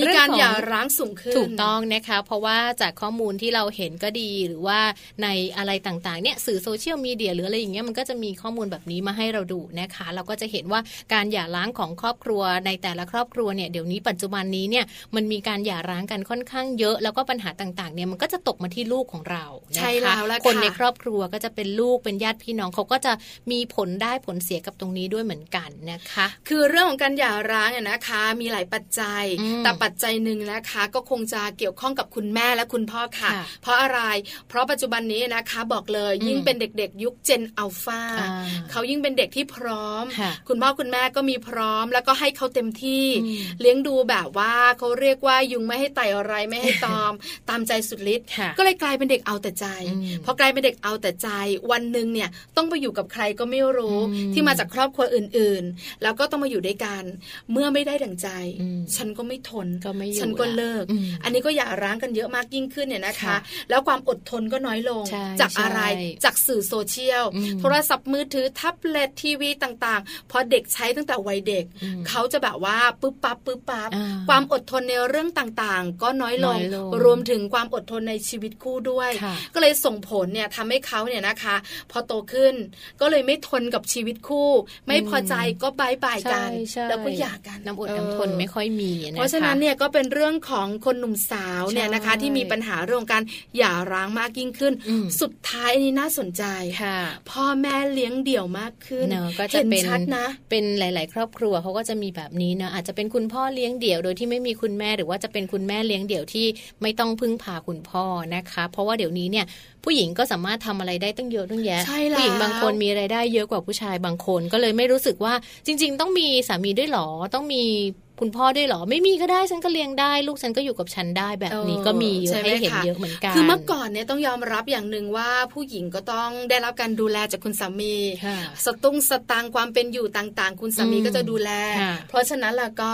มีการหย่าร้างสูงขึ้นถูกต้องนะคะ เพราะว่าจากข้อมูลที่เราเห็นก็ดีหรือว่าในอะไรต่างๆเนี่ยสื่อโซเชียลมีเดียหรืออะไรอย่างเงี้ยมันก็จะมีข้อมูลแบบนี้มาให้เราดูนะคะ เราก็จะเห็นว่าการหย่าร้างของครอบครัวในแต่ละครอบครัวเนี่ยเดี๋ยวนี้ปัจจุบันนี้เนี่ยมันมีการหย่าร้างกันค่อนข้างเยอะ แล้วก็ปัญหาต่างๆเนี่ยมันก็จะตกมาที่ลูกของเราใช่แล้วคนในครอบครัวก็จะเป็นลูกเป็นญาติพี่น้องเขาก็จะมีผลได้ผลเสียกับตรงนี้ด้วยเหมือนกันนะคะ คือเรื่องของการหย่าร้างเนี่ยนะคะ มีหลายปัจจัย แต่ปัจจัยหนึ่งนะคะ ก็คงจะเกี่ยวข้องกับคุณแม่และคุณพ่อค่ะ เพราะอะไร เพราะปัจจุบันนี้นะคะบอกเลยยิ่งเป็นเด็กๆ ยุคเจนอัลฟาเขายิ่งเป็นเด็กที่พร้อม คุณพ่อคุณแม่ก็มีพร้อม แล้วก็ให้เขาเต็มที่ เลี้ยงดูแบบว่าเขาเรียกว่ายุงไม่ให้ไต่อะไรไม่ให้ตอม ตามใจสุดฤทธิ์ก็เลยกลายเป็นเด็กเอาแต่ใจพอกลายเป็นเด็กเอาแต่ใจ วันหนึ่งเนี่ยต้องไปอยู่กับใครก็ไม่รู้ที่มาจากครอบครัวอื่นๆ แล้วก็ต้องมาอยู่ด้วยกัน เมื่อไม่ได้ดั่งใจฉันก็ไม่ทนก็ไม่ฉันก็เลิก อันนี้ก็อย่าร้างกันเยอะมากยิ่งขึ้นเนี่ยนะคะ แล้วความอดทนก็น้อยลง จากอะไรจากสื่อโซเชียลโทรศัพท์มือถือแท็บเล็ตทีวีต่างๆ พอเด็กใช้ตั้งแต่วัยเด็ก เขาจะแบบว่าปึ๊บปั๊บปึ๊บปั๊บความอดทนในเรื่องต่างๆ ก็น้อยลงรวมถึงความอดทนในชีวิตคู่ด้วย ก็เลยส่งผลเนี่ยทำให้เขาเนี่ยนะคะ พอโตขึ้น ก็เลยไม่ทนกับชีวิตคู่ ไม่พอใจก็บายบายกัน แล้วก็หย่ากันน้ำอดน้ำทนไม่ไม่ค่อยมีนะคะเพราะฉะนั้นเนี่ยก็เป็นเรื่องของคนหนุ่มสาวเนี่ยนะคะที่มีปัญหาเรื่องการหย่าร้างมากยิ่งขึ้น สุดท้ายนี่น่าสนใจค่ะพ่อแม่เลี้ยงเดี่ยวมากขึ้นเนอะก็จะเป็นชัดนะเป็นหลาย ๆ ครอบครัวเขาก็จะมีแบบนี้เนอะอาจจะเป็นคุณพ่อเลี้ยงเดี่ยวโดยที่ไม่มีคุณแม่หรือว่าจะเป็นคุณแม่เลี้ยงเดี่ยวที่ไม่ต้องพึ่งพาคุณพ่อนะคะ เพราะว่าเดี๋ยวนี้เนี่ยผู้หญิงก็สามารถทำอะไรได้ตั้งเยอะตั้งแยะผู้หญิงบางคนมีไรายได้เยอะกว่าผู้ชายบางคนก็เลยไม่รู้สึกว่าจริง ๆ ต้องมีสามีด้วยหรอต้องมี คุณพ่อด้วยหรอ ไม่มีก็ได้ฉันก็เลี้ยงได้ ลูกฉันก็อยู่กับฉันได้แบบนี้ก็มีให้เห็นเยอะเหมือนกันคือเมื่อก่อนเนี่ยต้องยอมรับอย่างหนึ่งว่าผู้หญิงก็ต้องได้รับการดูแลจากคุณสามี สตุ้งสตางความเป็นอยู่ต่างๆ คุณสามีก็จะดูแล เพราะฉะนั้นแล้วก็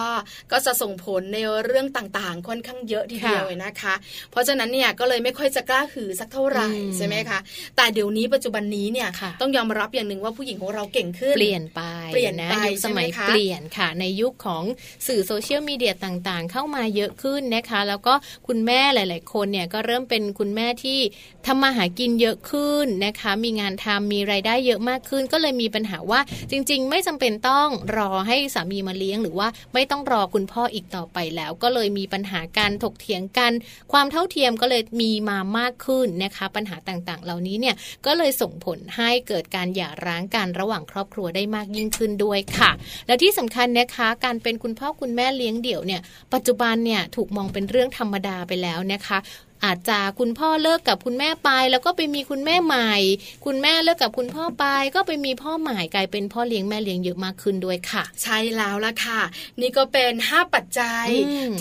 ก็จะส่งผลในเรื่องต่างๆ ค่อนข้างเยอะทีเดียวนะคะ เพราะฉะนั้นเนี่ยก็เลยไม่ค่อยจะกล้าหือสักเท่าไหร่ใช่ไหมคะแต่เดี๋ยวนี้ปัจจุบันนี้เนี่ยต้องยอมรับอย่างหนึ่งว่าผู้หญิงของเราเก่งขึ้นเปลี่ยนไปเปลี่ยนไปยุคสมัยเปลี่ยนค่ะ ในยุคของสื่อโซเชียลมีเดียต่างๆ เข้ามาเยอะขึ้นนะคะ แล้วก็คุณแม่หลาย ๆ คนเนี่ยก็เริ่มเป็นคุณแม่ที่ทำมาหากินเยอะขึ้นนะคะ มีงานทำมีไรายได้เยอะมากขึ้น ก็เลยมีปัญหาว่าจริง ๆ ไม่จำเป็นต้องรอให้สามีมาเลี้ยง หรือว่าไม่ต้องรอคุณพ่ออีกต่อไปแล้ว ก็เลยมีปัญหาการถกเถียงกัน ความเท่าเทียมก็เลยมีมามากขึ้นนะคะ ปัญหาต่างๆ เหล่านี้เนี่ยก็เลยส่งผลให้เกิดการหย่าร้างกันระหว่างครอบครัวได้มากยิ่งขึ้นด้วยค่ะ และที่สำคัญนะคะ การเป็นคุณพ่อคุณแม่เลี้ยงเดี่ยวเนี่ยปัจจุบันเนี่ยถูกมองเป็นเรื่องธรรมดาไปแล้วนะคะ อาจจะคุณพ่อเลิกกับคุณแม่ไป แล้วก็ไปมีคุณแม่ใหม่ คุณแม่เลิกกับคุณพ่อไป ก็ไปมีพ่อใหม่กลายเป็นพ่อเลี้ยงแม่เลี้ยงเยอะมากขึ้นด้วยค่ะ ใช่แล้วละค่ะ นี่ก็เป็น 5 ปัจจัย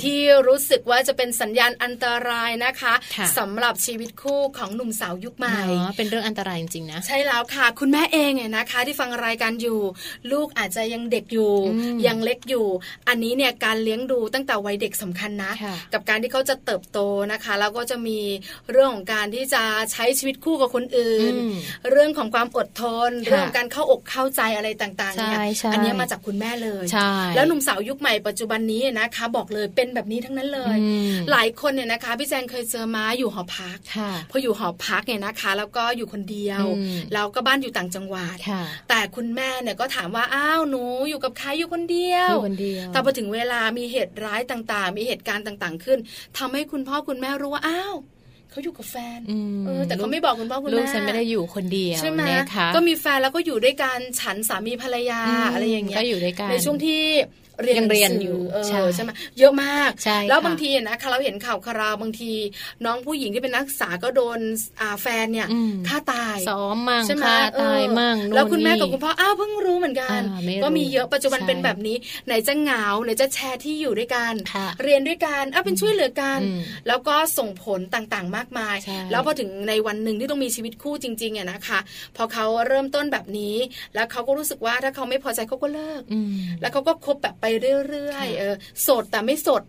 ที่รู้สึกว่าจะเป็นสัญญาณอันตรายนะคะคะสำหรับชีวิตคู่ของหนุ่มสาวยุคใหม่เป็นเรื่องอันตรายจริงๆนะใช่แล้วค่ะ คุณแม่เองเนี่ยนะคะ ที่ฟังรายการอยู่ ลูกอาจจะยังเด็กอยู่ยังเล็กอยู่ อันนี้เนี่ยการเลี้ยงดูตั้งแต่วัยเด็กสำคัญนะ กับการที่เขาจะเติบโตนะคะ แล้วก็จะมีเรื่องของการที่จะใช้ชีวิตคู่กับคนอื่น เรื่องของความอดทน เรื่องการเข้าอกเข้าใจอะไรต่างๆเนี่ยอันนี้มาจากคุณแม่เลยแล้วหนุ่มสาวยุคใหม่ปัจจุบันนี้นะคะ บอกเลยเป็นแบบนี้ทั้งนั้นเลย หลายคนเนี่ยนะคะพี่แจงเคยเจอมาอยู่หอพักพออยู่หอพักเนี่ยนะคะ แล้วก็อยู่คนเดียวแล้วก็บ้านอยู่ต่างจังหวัดแต่คุณแม่เนี่ยก็ถามว่าอ้าวหนูอยู่กับใครอยู่คนเดียวแต่พอถึงเวลามีเหตุร้ายต่างๆ มีเหตุการณ์ต่างๆ ขึ้นทำให้คุณพ่อคุณแม่รู้ว่าอ้าวเขาอยู่กับแฟนเออแต่เขาไม่บอกคุณพ่อคุณแม่ลูกฉันไม่ได้อยู่คนเดียวใช่ไหมก็มีแฟนแล้วก็อยู่ด้วยกันฉันสามีภรรยาอะไรอย่างเงี้ยก็อยู่ด้วยกันในช่วงที่ เรียนเรียนอยู่ใช่ไหมเยอะมากแล้วบางทีนะคะเราเห็นข่าวคราวบางที น้องผู้หญิงที่เป็นนักศึกษาก็โดนแฟนเนี่ยฆ่าตายซ้อมมั่งฆ่าตายมั่งแล้วคุณแม่กับคุณพ่ออ้าวเพิ่งรู้เหมือนกัน ก็มีเยอะปัจจุบันเป็นแบบนี้ ไหนจะเหงาไหนจะแชร์ที่อยู่ด้วยกันเรียนด้วยกันอ้าวเป็นช่วยเหลือกัน แล้วก็ส่งผลต่างๆ มากมาย แล้วพอถึงในวันหนึ่งที่ต้องมีชีวิตคู่จริงๆอะนะคะ พอเขาเริ่มต้นแบบนี้ แล้วเขาก็รู้สึกว่าถ้าเขาไม่พอใจเขาก็เลิก แล้วเขาก็คบแบบไปเรื่อยๆเออสดแต่ไม่สด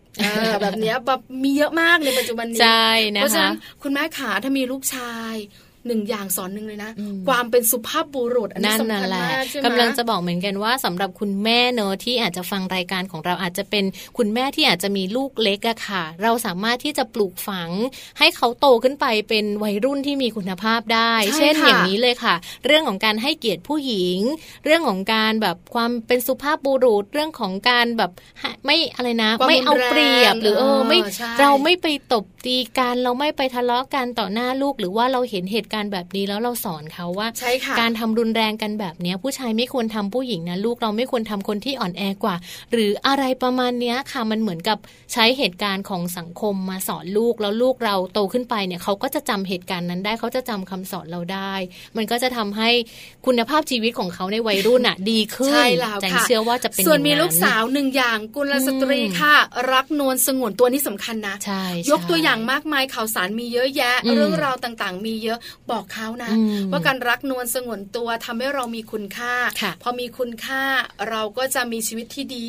แบบนี้แบบมีเยอะมากในปัจจุบันนี้ใช่นะคะเพราะฉะนั้นคุณแม่ขาถ้ามีลูกชาย หนึ่งอย่างสอนหนึ่งเลยนะ ความเป็นสุภาพบุรุษอันนี้สำคัญมากใช่ไหมกำลังจะบอกเหมือนกันว่าสำหรับคุณแม่เนอะที่อาจจะฟังรายการของเราอาจจะเป็นคุณแม่ที่อาจจะมีลูกเล็กอะค่ะ เราสามารถที่จะปลูกฝัง ให้เขาโตขึ้นไปเป็นวัยรุ่นที่มีคุณภาพได้ เช่นอย่างนี้เลยค่ะ เรื่องของการให้เกียรติผู้หญิง เรื่องของการแบบความเป็นสุภาพบุรุษเรื่องของการแบบไม่อะไรนะ ไม่เอาเปรียบหรือเออไม่เราไม่ไปตบตีกันเราไม่ไปทะเลาะกันต่อหน้าลูกหรือว่าเราเห็นเหตุการณ์แบบนี้แล้วเราสอนเขาว่าการทำรุนแรงกันแบบนี้ผู้ชายไม่ควรทำผู้หญิงนะลูกเราไม่ควรทำคนที่อ่อนแอกว่า หรืออะไรประมาณนี้ค่ะมันเหมือนกับใช้เหตุการณ์ของสังคมมาสอนลูกแล้วลูกเราโตขึ้นไปเนี่ยเขาก็จะจำเหตุการณ์นั้นได้เขาจะจำคำสอนเราได้ มันก็จะทำให้คุณภาพชีวิตของเขาในวัยรุ่นอะ ดีขึ้นใช่แล้วค่ะเชื่อว่าจะเป็นส่วนมีลูกสาวหนึ่งอย่างกุลสตรีค่ะ รักนวลสงวนตัวนี้สำคัญนะยกตัวอย่างมากมายข่าวสารมีเยอะแยะ เรื่องราวต่างๆ มีเยอะ บอกเขานะ ว่าการรักนวลสงวนตัวทำให้เรามีคุณค่า พอมีคุณค่าเราก็จะมีชีวิตที่ดี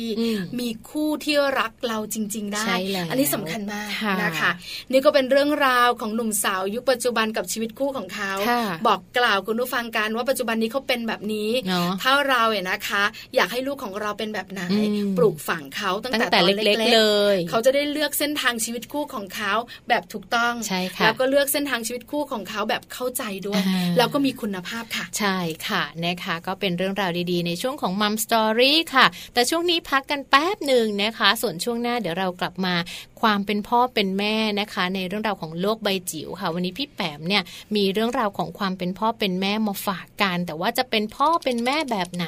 มีคู่ที่รักเราจริง ๆ ได้ อันนี้สำคัญมากนะคะนี่ก็เป็นเรื่องราวของหนุ่มสาวยุคปัจจุบันกับชีวิตคู่ของเขา บอกกล่าวคุณผู้ฟังกันว่าปัจจุบันนี้เขาเป็นแบบนี้ ถ้าเราเนี่ยนะคะ อยากให้ลูกของเราเป็นแบบไหน ปลูกฝังเขาตั้งแต่ตอนเล็กๆเลย เขาจะได้เลือกเส้นทางชีวิตคู่ของเขาแบบถูกต้องแล้วก็เลือกเส้นทางชีวิตคู่ของเขาแบบเข้าใจด้วย แล้วก็มีคุณภาพค่ะ ใช่ค่ะนะคะก็เป็นเรื่องราวดีๆ ในช่วงของมัมสตอรี่ค่ะ แต่ช่วงนี้พักกันแป๊บหนึ่งนะคะ ส่วนช่วงหน้าเดี๋ยวเรากลับมาความเป็นพ่อเป็นแม่นะคะ ในเรื่องราวของโลกใบจิ๋วค่ะ วันนี้พี่แปมเนี่ยมีเรื่องราวของความเป็นพ่อเป็นแม่มาฝากกัน แต่ว่าจะเป็นพ่อเป็นแม่แบบไหน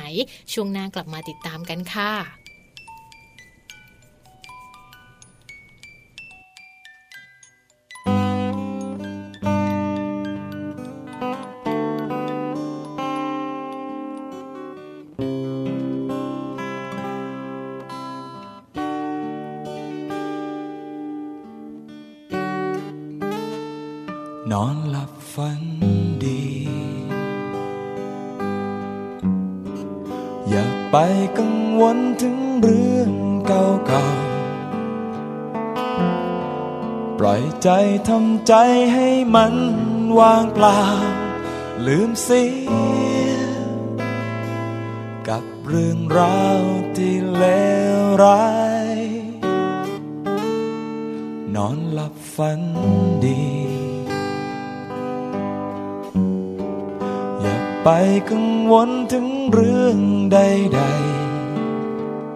ช่วงหน้ากลับมาติดตามกันค่ะ นอนหลับฝันดี อย่าไปกังวลถึงเรื่องเก่าๆ ปล่อยใจทำใจให้มันว่างเปล่า ลืมเสีย กับเรื่องราวที่เลวร้าย นอนหลับฝันดี ไปกังวลถึงเรื่องใด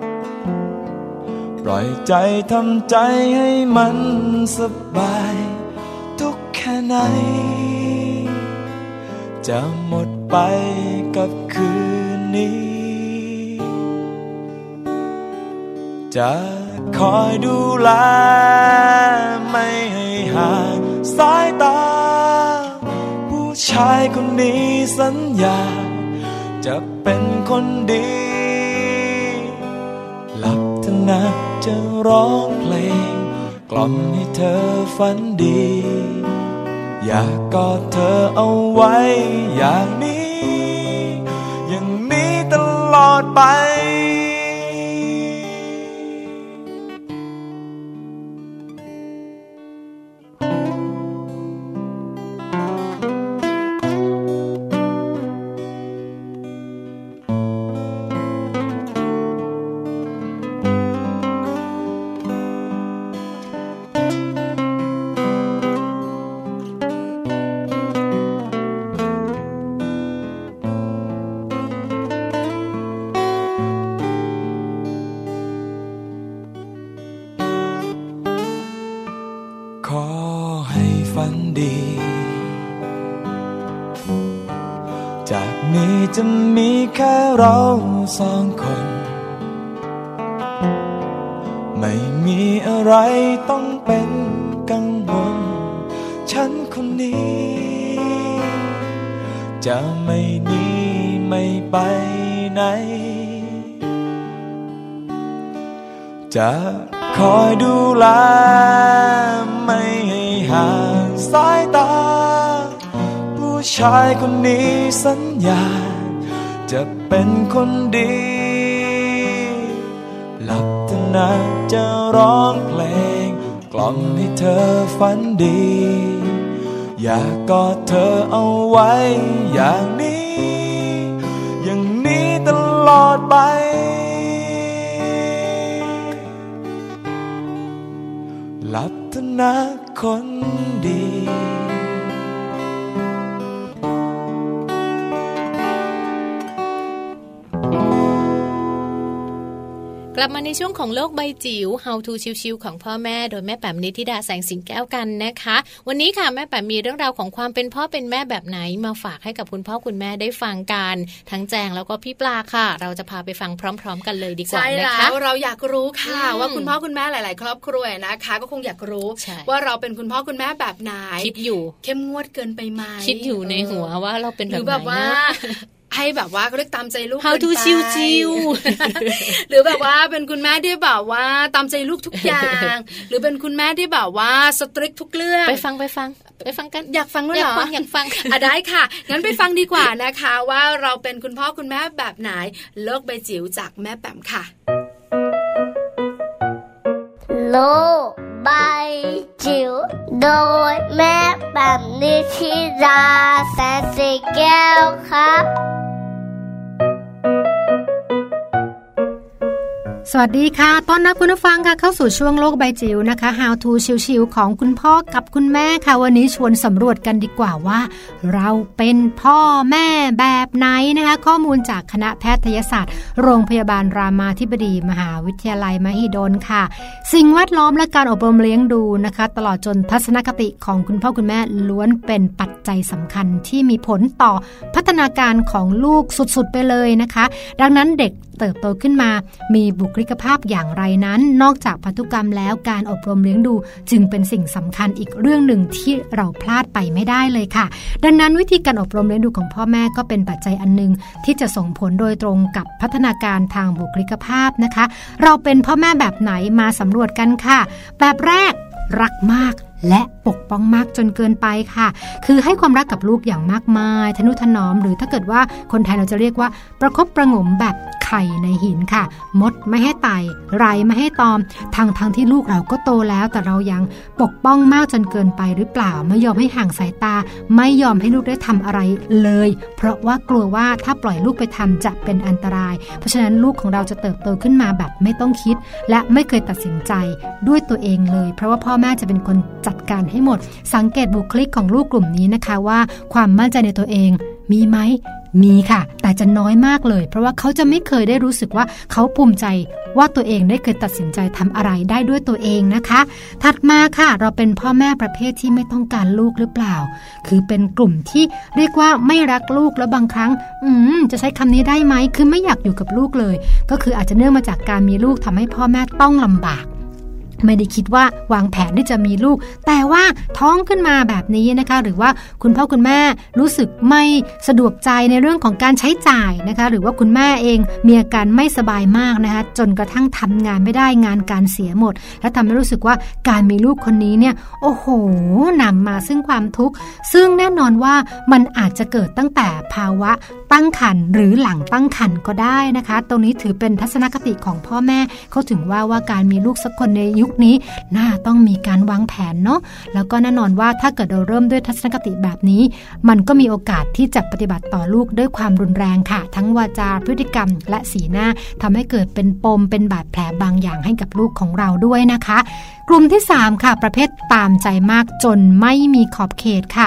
ๆ ปล่อยใจทำใจให้มันสบาย ทุกแค่ไหน จะหมดไปกับคืนนี้ จะคอยดูแล ไม่ให้ห่างสายตา ชายคนนี้สัญญา จะเป็นคนดี หลับเถอะนะจะร้องเพลง กล่อมให้เธอฝันดี อยากกอดเธอเอาไว้ อย่างนี้ อย่างนี้ตลอดไป เราสองคน ไม่มีอะไรต้องเป็นกังวล ฉันคนนี้ จะไม่หนีไม่ไปไหน จะคอยดูแลไม่ให้ห่างสายตา ผู้ชายคนนี้สัญญาจะ เป็นคนดี หลับตานาจะร้องเพลง กล่อมให้เธอฝันดี อยากกอดเธอเอาไว้อย่างนี้ อย่างนี้ตลอดไป หลับตานา กลับมาในช่วงของโลกใบจิ๋ว How to ชิวๆของพ่อแม่โดยแม่แป๋มนิธิดาแสงสิงแก้วกันนะคะ วันนี้ค่ะแม่แป๋มมีเรื่องราวของความเป็นพ่อเป็นแม่แบบไหนมาฝากให้กับคุณพ่อคุณแม่ได้ฟังกัน ทั้งแจงแล้วก็พี่ปลาค่ะ เราจะพาไปฟังพร้อม ๆ กันเลยดีกว่านะคะเราอยากรู้ค่ะว่าคุณพ่อคุณแม่หลาย ๆ ครอบครัวนะคะ ก็คงอยากรู้ ว่าเราเป็นคุณพ่อคุณแม่แบบไหนคิดอยู่ เข้มงวดเกินไปไหมคิดอยู่ในหัวว่าเราเป็นแบบไหน ให้แบบว่าเขาเรียกตามใจลูก How to ชิวชิวหรือแบบว่าเป็นคุณแม่ที่แบบว่าตามใจลูกทุกอย่าง หรือเป็นคุณแม่ที่แบบว่าสตริกทุกเรื่องไปฟังไปฟังไปฟังกันอยากฟังด้วยเหรออยากฟังอยากฟังอะได้ค่ะงั้นไปฟังดีกว่านะคะ ว่าเราเป็นคุณพ่อคุณแม่แบบไหนโลกใบจิ๋วจากแม่แปมค่ะ โลกใบจิ๋วโดยแม่แบบนิชิราแสนสีแก้วครับ สวัสดีค่ะ ต้อนรับคุณผู้ฟังค่ะเข้าสู่ช่วงโลกใบจิ๋วนะคะ How to ชิวๆของคุณพ่อกับคุณแม่ค่ะ วันนี้ชวนสำรวจกันดีกว่าว่า เราเป็นพ่อแม่แบบไหนนะคะ ข้อมูลจากคณะแพทยศาสตร์ โรงพยาบาลรามาธิบดี มหาวิทยาลัยมหิดลค่ะ สิ่งแวดล้อมและการอบรมเลี้ยงดูนะคะ ตลอดจนทัศนคติของคุณพ่อคุณแม่ล้วนเป็นปัจจัยสำคัญที่มีผลต่อพัฒนาการของลูกสุดๆไปเลยนะคะ ดังนั้นเด็ก เติบโตขึ้นมา มีบุคลิกภาพอย่างไรนั้น นอกจากพันธุกรรมแล้วการอบรมเลี้ยงดู จึงเป็นสิ่งสำคัญอีกเรื่องหนึ่งที่เราพลาดไปไม่ได้เลยค่ะ ดังนั้นวิธีการอบรมเลี้ยงดูของพ่อแม่ก็เป็นปัจจัยอันหนึ่งที่จะส่งผลโดยตรงกับพัฒนาการทางบุคลิกภาพนะคะ เราเป็นพ่อแม่แบบไหนมาสำรวจกันค่ะ แบบแรกรักมากและปกป้องมากจนเกินไปค่ะ คือให้ความรักกับลูกอย่างมากมาย ทนุถนอม หรือถ้าเกิดว่าคนไทยเราจะเรียกว่าประคบประงมแบบ ไข่ในหินค่ะ มดไม่ให้ไต่ไรไม่ให้ตอมทางทางที่ลูกเราก็โตแล้ว แต่เรายังปกป้องมากจนเกินไปหรือเปล่า ไม่ยอมให้ห่างสายตา ไม่ยอมให้ลูกได้ทำอะไรเลย เพราะว่ากลัวว่าถ้าปล่อยลูกไปทำจะเป็นอันตราย เพราะฉะนั้นลูกของเราจะเติบโตขึ้นมาแบบไม่ต้องคิด และไม่เคยตัดสินใจด้วยตัวเองเลย เพราะว่าพ่อแม่จะเป็นคนจัดการให้หมด สังเกตบุคลิกของลูกกลุ่มนี้นะคะว่า ความมั่นใจในตัวเองมีไหม มีค่ะ แต่จะน้อยมากเลย เพราะว่าเขาจะไม่เคยได้รู้สึกว่าเขาภูมิใจว่าตัวเองได้เคยตัดสินใจทำอะไรได้ด้วยตัวเองนะคะ ถัดมาค่ะ เราเป็นพ่อแม่ประเภทที่ไม่ต้องการลูกหรือเปล่า คือเป็นกลุ่มที่เรียกว่าไม่รักลูกแล้วบางครั้ง อืมจะใช้คำนี้ได้ไหมคือไม่อยากอยู่กับลูกเลย ก็คืออาจจะเนื่องมาจากการมีลูกทำให้พ่อแม่ต้องลำบาก ไม่ได้คิดว่าวางแผนที่จะมีลูก แต่ว่าท้องขึ้นมาแบบนี้นะคะ หรือว่าคุณพ่อคุณแม่รู้สึกไม่สะดวกใจในเรื่องของการใช้จ่ายนะคะ หรือว่าคุณแม่เองมีอาการไม่สบายมากนะคะจนกระทั่งทำงานไม่ได้งานการเสียหมด และทำให้รู้สึกว่าการมีลูกคนนี้เนี่ยโอ้โหนำมาซึ่งความทุกข์ซึ่งแน่นอนว่ามันอาจจะเกิดตั้งแต่ภาวะตั้งครรภ์หรือหลังตั้งครรภ์ก็ได้นะคะ ตรงนี้ถือเป็นทัศนคติของพ่อแม่เขาถึงว่าว่าการมีลูกสักคนในยุคนี้น่าต้องมีการวางแผนเนาะแล้วก็แน่นอนว่าถ้าเกิดเราเริ่มด้วยทัศนคติแบบนี้ มันก็มีโอกาสที่จะปฏิบัติต่อลูกด้วยความรุนแรงค่ะ ทั้งวาจาพฤติกรรม และสีหน้าทำให้เกิดเป็นปมเป็นบาดแผลบางอย่างให้กับลูกของเราด้วยนะคะ กลุ่มที่ 3 ค่ะ ประเภทตามใจมากจนไม่มีขอบเขตค่ะ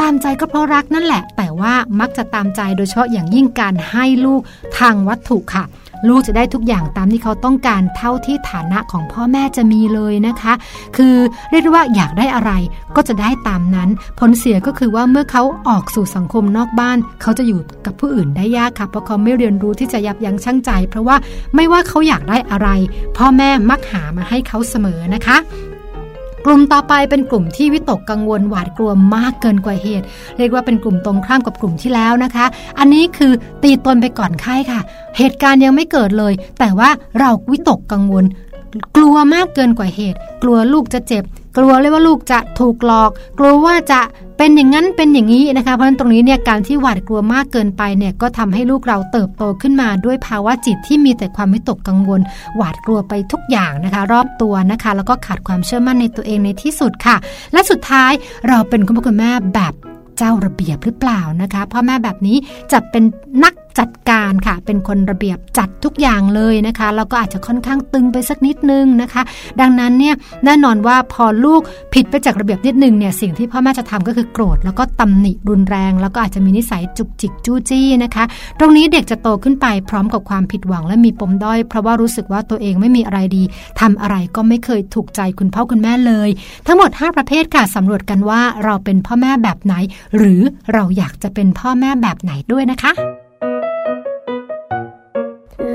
ตามใจก็เพราะรักนั่นแหละ แต่ว่ามักจะตามใจโดยเฉพาะอย่างยิ่งการให้ลูกทางวัตถุค่ะ ลูกจะได้ทุกอย่างตามที่เขาต้องการเท่าที่ฐานะของพ่อแม่จะมีเลยนะคะ คือเรียกว่าอยากได้อะไรก็จะได้ตามนั้น ผลเสียก็คือว่าเมื่อเขาออกสู่สังคมนอกบ้าน เขาจะอยู่กับผู้อื่นได้ยากค่ะเพราะเขาไม่เรียนรู้ที่จะยับยั้งชั่งใจ เพราะว่าไม่ว่าเขาอยากได้อะไร พ่อแม่มักหามาให้เขาเสมอนะคะ กลุ่มต่อไปเป็นกลุ่มที่วิตกกังวลหวาดกลัวมากเกินกว่าเหตุ เรียกว่าเป็นกลุ่มตรงข้ามกับกลุ่มที่แล้วนะคะ อันนี้คือตีตนไปก่อนไข้ค่ะ เหตุการณ์ยังไม่เกิดเลย แต่ว่าเราวิตกกังวล กลัวมากเกินกว่าเหตุ กลัวลูกจะเจ็บ กลัวเลยว่าลูกจะถูกหลอก กลัวว่าจะ เป็นอย่างนั้นเป็นอย่างนี้นะคะ เพราะฉะนั้นตรงนี้เนี่ยการที่หวาดกลัวมากเกินไปเนี่ยก็ทำให้ลูกเราเติบโตขึ้นมาด้วยภาวะจิตที่มีแต่ความไม่ตกกังวล หวาดกลัวไปทุกอย่างนะคะ รอบตัวนะคะ แล้วก็ขาดความเชื่อมั่นในตัวเองในที่สุดค่ะ และสุดท้ายเราเป็นคุณพ่อคุณแม่แบบเจ้าระเบียบหรือเปล่านะคะพ่อแม่แบบนี้จะเป็นนัก จัดการค่ะ เป็นคนระเบียบจัดทุกอย่างเลยนะคะแล้วก็อาจจะค่อนข้างตึงไปสักนิดนึงนะคะ ดังนั้นเนี่ยแน่นอนว่าพอลูกผิดไปจากระเบียบนิดนึงเนี่ยสิ่งที่พ่อแม่จะทำก็คือโกรธ แล้วก็ตำหนิรุนแรง แล้วก็อาจจะมีนิสัยจุกจิกจู้จี้นะคะ ตรงนี้เด็กจะโตขึ้นไปพร้อมกับความผิดหวังและมีปมด้อย เพราะว่ารู้สึกว่าตัวเองไม่มีอะไรดีทำอะไรก็ไม่เคยถูกใจคุณพ่อคุณแม่เลย ทั้งหมด 5 ประเภทค่ะสำรวจกันว่าเราเป็นพ่อแม่แบบไหน หรือเราอยากจะเป็นพ่อแม่แบบไหนด้วยนะคะ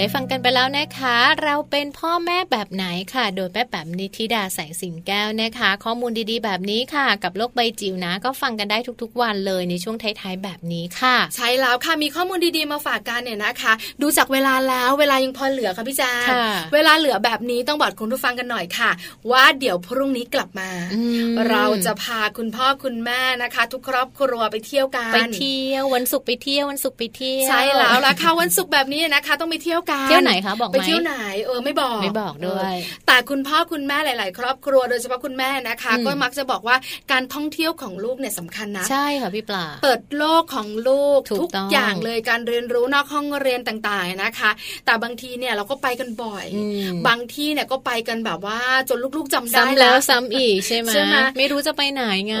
ได้ฟังกันไปแล้วนะคะ เราเป็นพ่อแม่แบบไหนค่ะ โดยแม่แบบนิธิดาแสงสิงแก้วนะคะ ข้อมูลดีๆ แบบนี้ค่ะ กับโลกใบจิ๋วนะ ก็ฟังกันได้ทุกๆ วันเลยในช่วงท้ายๆแบบนี้ค่ะ ใช่แล้วค่ะมีข้อมูลดีๆมาฝากกันเนี่ยนะคะ ดูจากเวลาแล้วเวลายังพอเหลือค่ะพี่แจ๊เวลาเหลือแบบนี้ต้องบอกคุณผู้ฟังกันหน่อยค่ะ ว่าเดี๋ยวพรุ่งนี้กลับมา เราจะพาคุณพ่อคุณแม่นะคะ ทุกครอบครัวไปเที่ยวกันไปเที่ยววันศุกร์ไปเที่ยววันศุกร์ไปเที่ยวใช่แล้วล่ะค่ะวันศุกร์แบบนี้นะคะ ต้องไปเที่ยวกันเที่ยวไหนคะบอกไหมไปเที่ยวไหนเออไม่บอกไม่บอกด้วย แต่คุณพ่อคุณแม่หลาย ๆ ครอบครัวโดยเฉพาะคุณแม่นะคะ ก็มักจะบอกว่าการท่องเที่ยวของลูกเนี่ยสำคัญนะใช่ค่ะพี่ปลาเปิดโลกของลูกทุกอย่างเลยการเรียนรู้นอกห้องเรียนต่างๆนะคะ แต่บางทีเนี่ยเราก็ไปกันบ่อย บางที่เนี่ยก็ไปกันแบบว่าจนลูกๆจำได้ซ้ำแล้วซ้ำอีกใช่ไหมไม่รู้จะไปไหนไง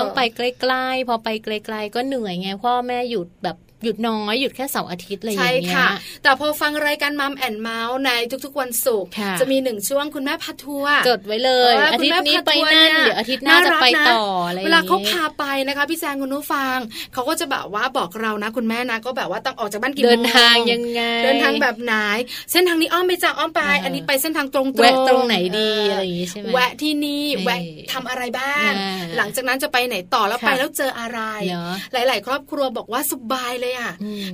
ต้องไปใกล้ๆพอไปไกล ๆ ก็เหนื่อยไงพ่อแม่หยุดแบบ หยุดน้อยหยุดแค่เสาร์อาทิตย์อะไรอย่างเงี้ยใช่ค่ะ แต่พอฟังรายการมัมแอนเมาส์ในทุกๆวันศุกร์จะมีหนึ่งช่วงคุณแม่พัทัวร์จดไว้เลยอาทิตย์นี้ไปนั่นเดี๋ยวอาทิตย์หน้าจะไปต่ออะไรเวลาเขาพาไปนะคะ พี่แจงคุณนุฟังเขาก็จะแบบว่าบอกเรานะ คุณแม่นะก็แบบว่าต้องออกจากบ้านกี่โมงเดินทางยังไง เดินทางแบบไหนเส้นทางนี้อ้อมไปจากอ้อมไป อันนี้ไปเส้นทางตรงๆแวะตรงไหนดีอะไรอย่างงี้ใช่ไหมแวะที่นี่แวะทำอะไรบ้าง หลังจากนั้นจะไปไหนต่อแล้วไปแล้วเจออะไร หลาย ๆ ครอบครัวบอกว่าสบายเลยอะ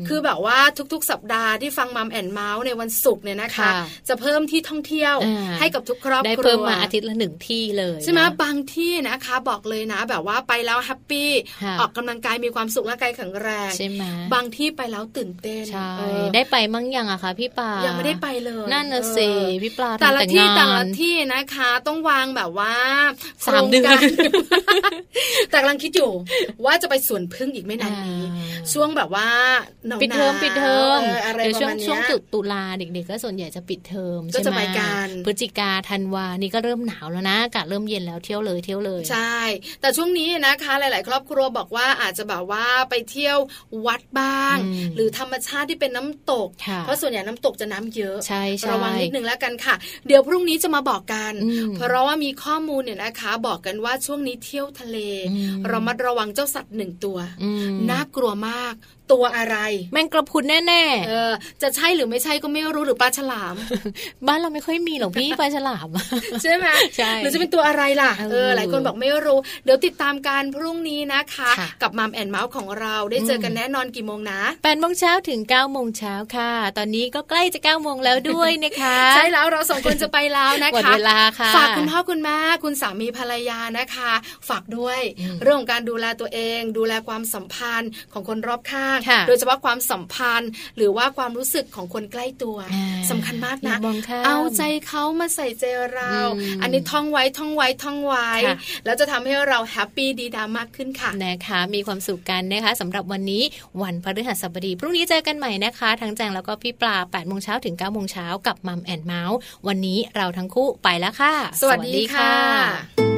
คือคือแบบว่าทุกๆ สัปดาห์ที่ฟัง Mum and เมาท์ในวันศุกร์เนี่ยนะคะ จะเพิ่มที่ท่องเที่ยวให้กับทุกครอบครัวได้เพิ่มมาอาทิตย์ละหนึ่งที่เลยใช่ไหมบางที่นะคะบอกเลยนะ แบบว่าไปแล้ว happy ออกกำลังกายมีความสุขร่างกายแข็งแรงใช่ไหมบางที่ไปแล้วตื่นเต้นใช่ได้ไปมั่งยังอะคะพี่ปายังไม่ได้ไปเลยนั่นน่ะสิพี่ปลาแต่ละที่แต่ละที่นะคะ ต้องวางแบบว่าสามเดือนแต่กำลังคิดอยู่ว่าจะไปสวนพึ่งอีกไม่นานนี้ช่วงแบบว่าปิดเทอมปิดเทอมเดี๋ยวช่วงช่วงตุตุลาเด็กๆก็ส่วนใหญ่จะปิดเทอมใช่ไหมพฤศจิกาธันวานี่ก็เริ่มหนาวแล้วนะอากาศเริ่มเย็นแล้วเที่ยวเลยเที่ยวเลย ใช่ แต่ช่วงนี้นะคะหลาย ๆ ครอบครัวบอกว่าอาจจะแบบว่าไปเที่ยววัดบ้าง หรือธรรมชาติที่เป็นน้ำตก เพราะส่วนใหญ่น้ำตกจะน้ำเยอะใช่ระวังนิดนึงแล้วกันค่ะ เดี๋ยวพรุ่งนี้จะมาบอกกัน เพราะว่ามีข้อมูลเนี่ยนะคะ บอกกันว่าช่วงนี้เที่ยวทะเล เรามัดระวังเจ้าสัตว์หนึ่งตัวน่ากลัวมากตัวอะไร แมงกระพุนแน่ๆเออจะใช่หรือไม่ใช่ก็ไม่รู้หรือปลาฉลาม บ้านเราไม่ค่อยมีหรอกพี่ปลาฉลามใช่ไหมใช่หรือจะเป็นตัวอะไรล่ะเออหลายคนบอกไม่รู้ เดี๋ยวติดตามการพรุ่งนี้นะคะ กับมัมแอนเมาส์ของเราได้เจอกันแน่นอนกี่โมงนะแปดโมงเช้าถึง9ก้าโมงเช้าค่ะ ตอนนี้ก็ใกล้จะ9ก้าโมงแล้วด้วยนะคะใช่แล้วเราสองคนจะไปแล้วนะคะเวลาค่ะฝากคุณพ่อคุณแม่คุณสามีภรรยานะคะ ฝากด้วยเรื่องของการดูแลตัวเอง ดูแลความสัมพันธ์ของคนรอบข้างโดยเฉพาะความความสัมพันธ์ หรือว่าความรู้สึกของคนใกล้ตัวสำคัญมากนะเอาใจเขามาใส่ใจเรา อันนี้ท่องไว้ท่องไว้ท่องไว้ แล้วจะทำให้เราแฮปปี้ดีดามากขึ้นค่ะนะคะมีความสุขกันนะคะสำหรับวันนี้วันพฤหัสบดี พรุ่งนี้เจอกันใหม่นะคะ ทั้งแจงแล้วก็พี่ปลา8ปดโมงเช้าถึง9ก้าโมงเช้ากับมัมแอนเมาส์วันนี้เราทั้งคู่ไปแล้วค่ะ สวัสดีค่ะ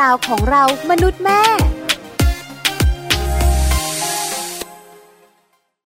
ราวของเรามนุษย์แม่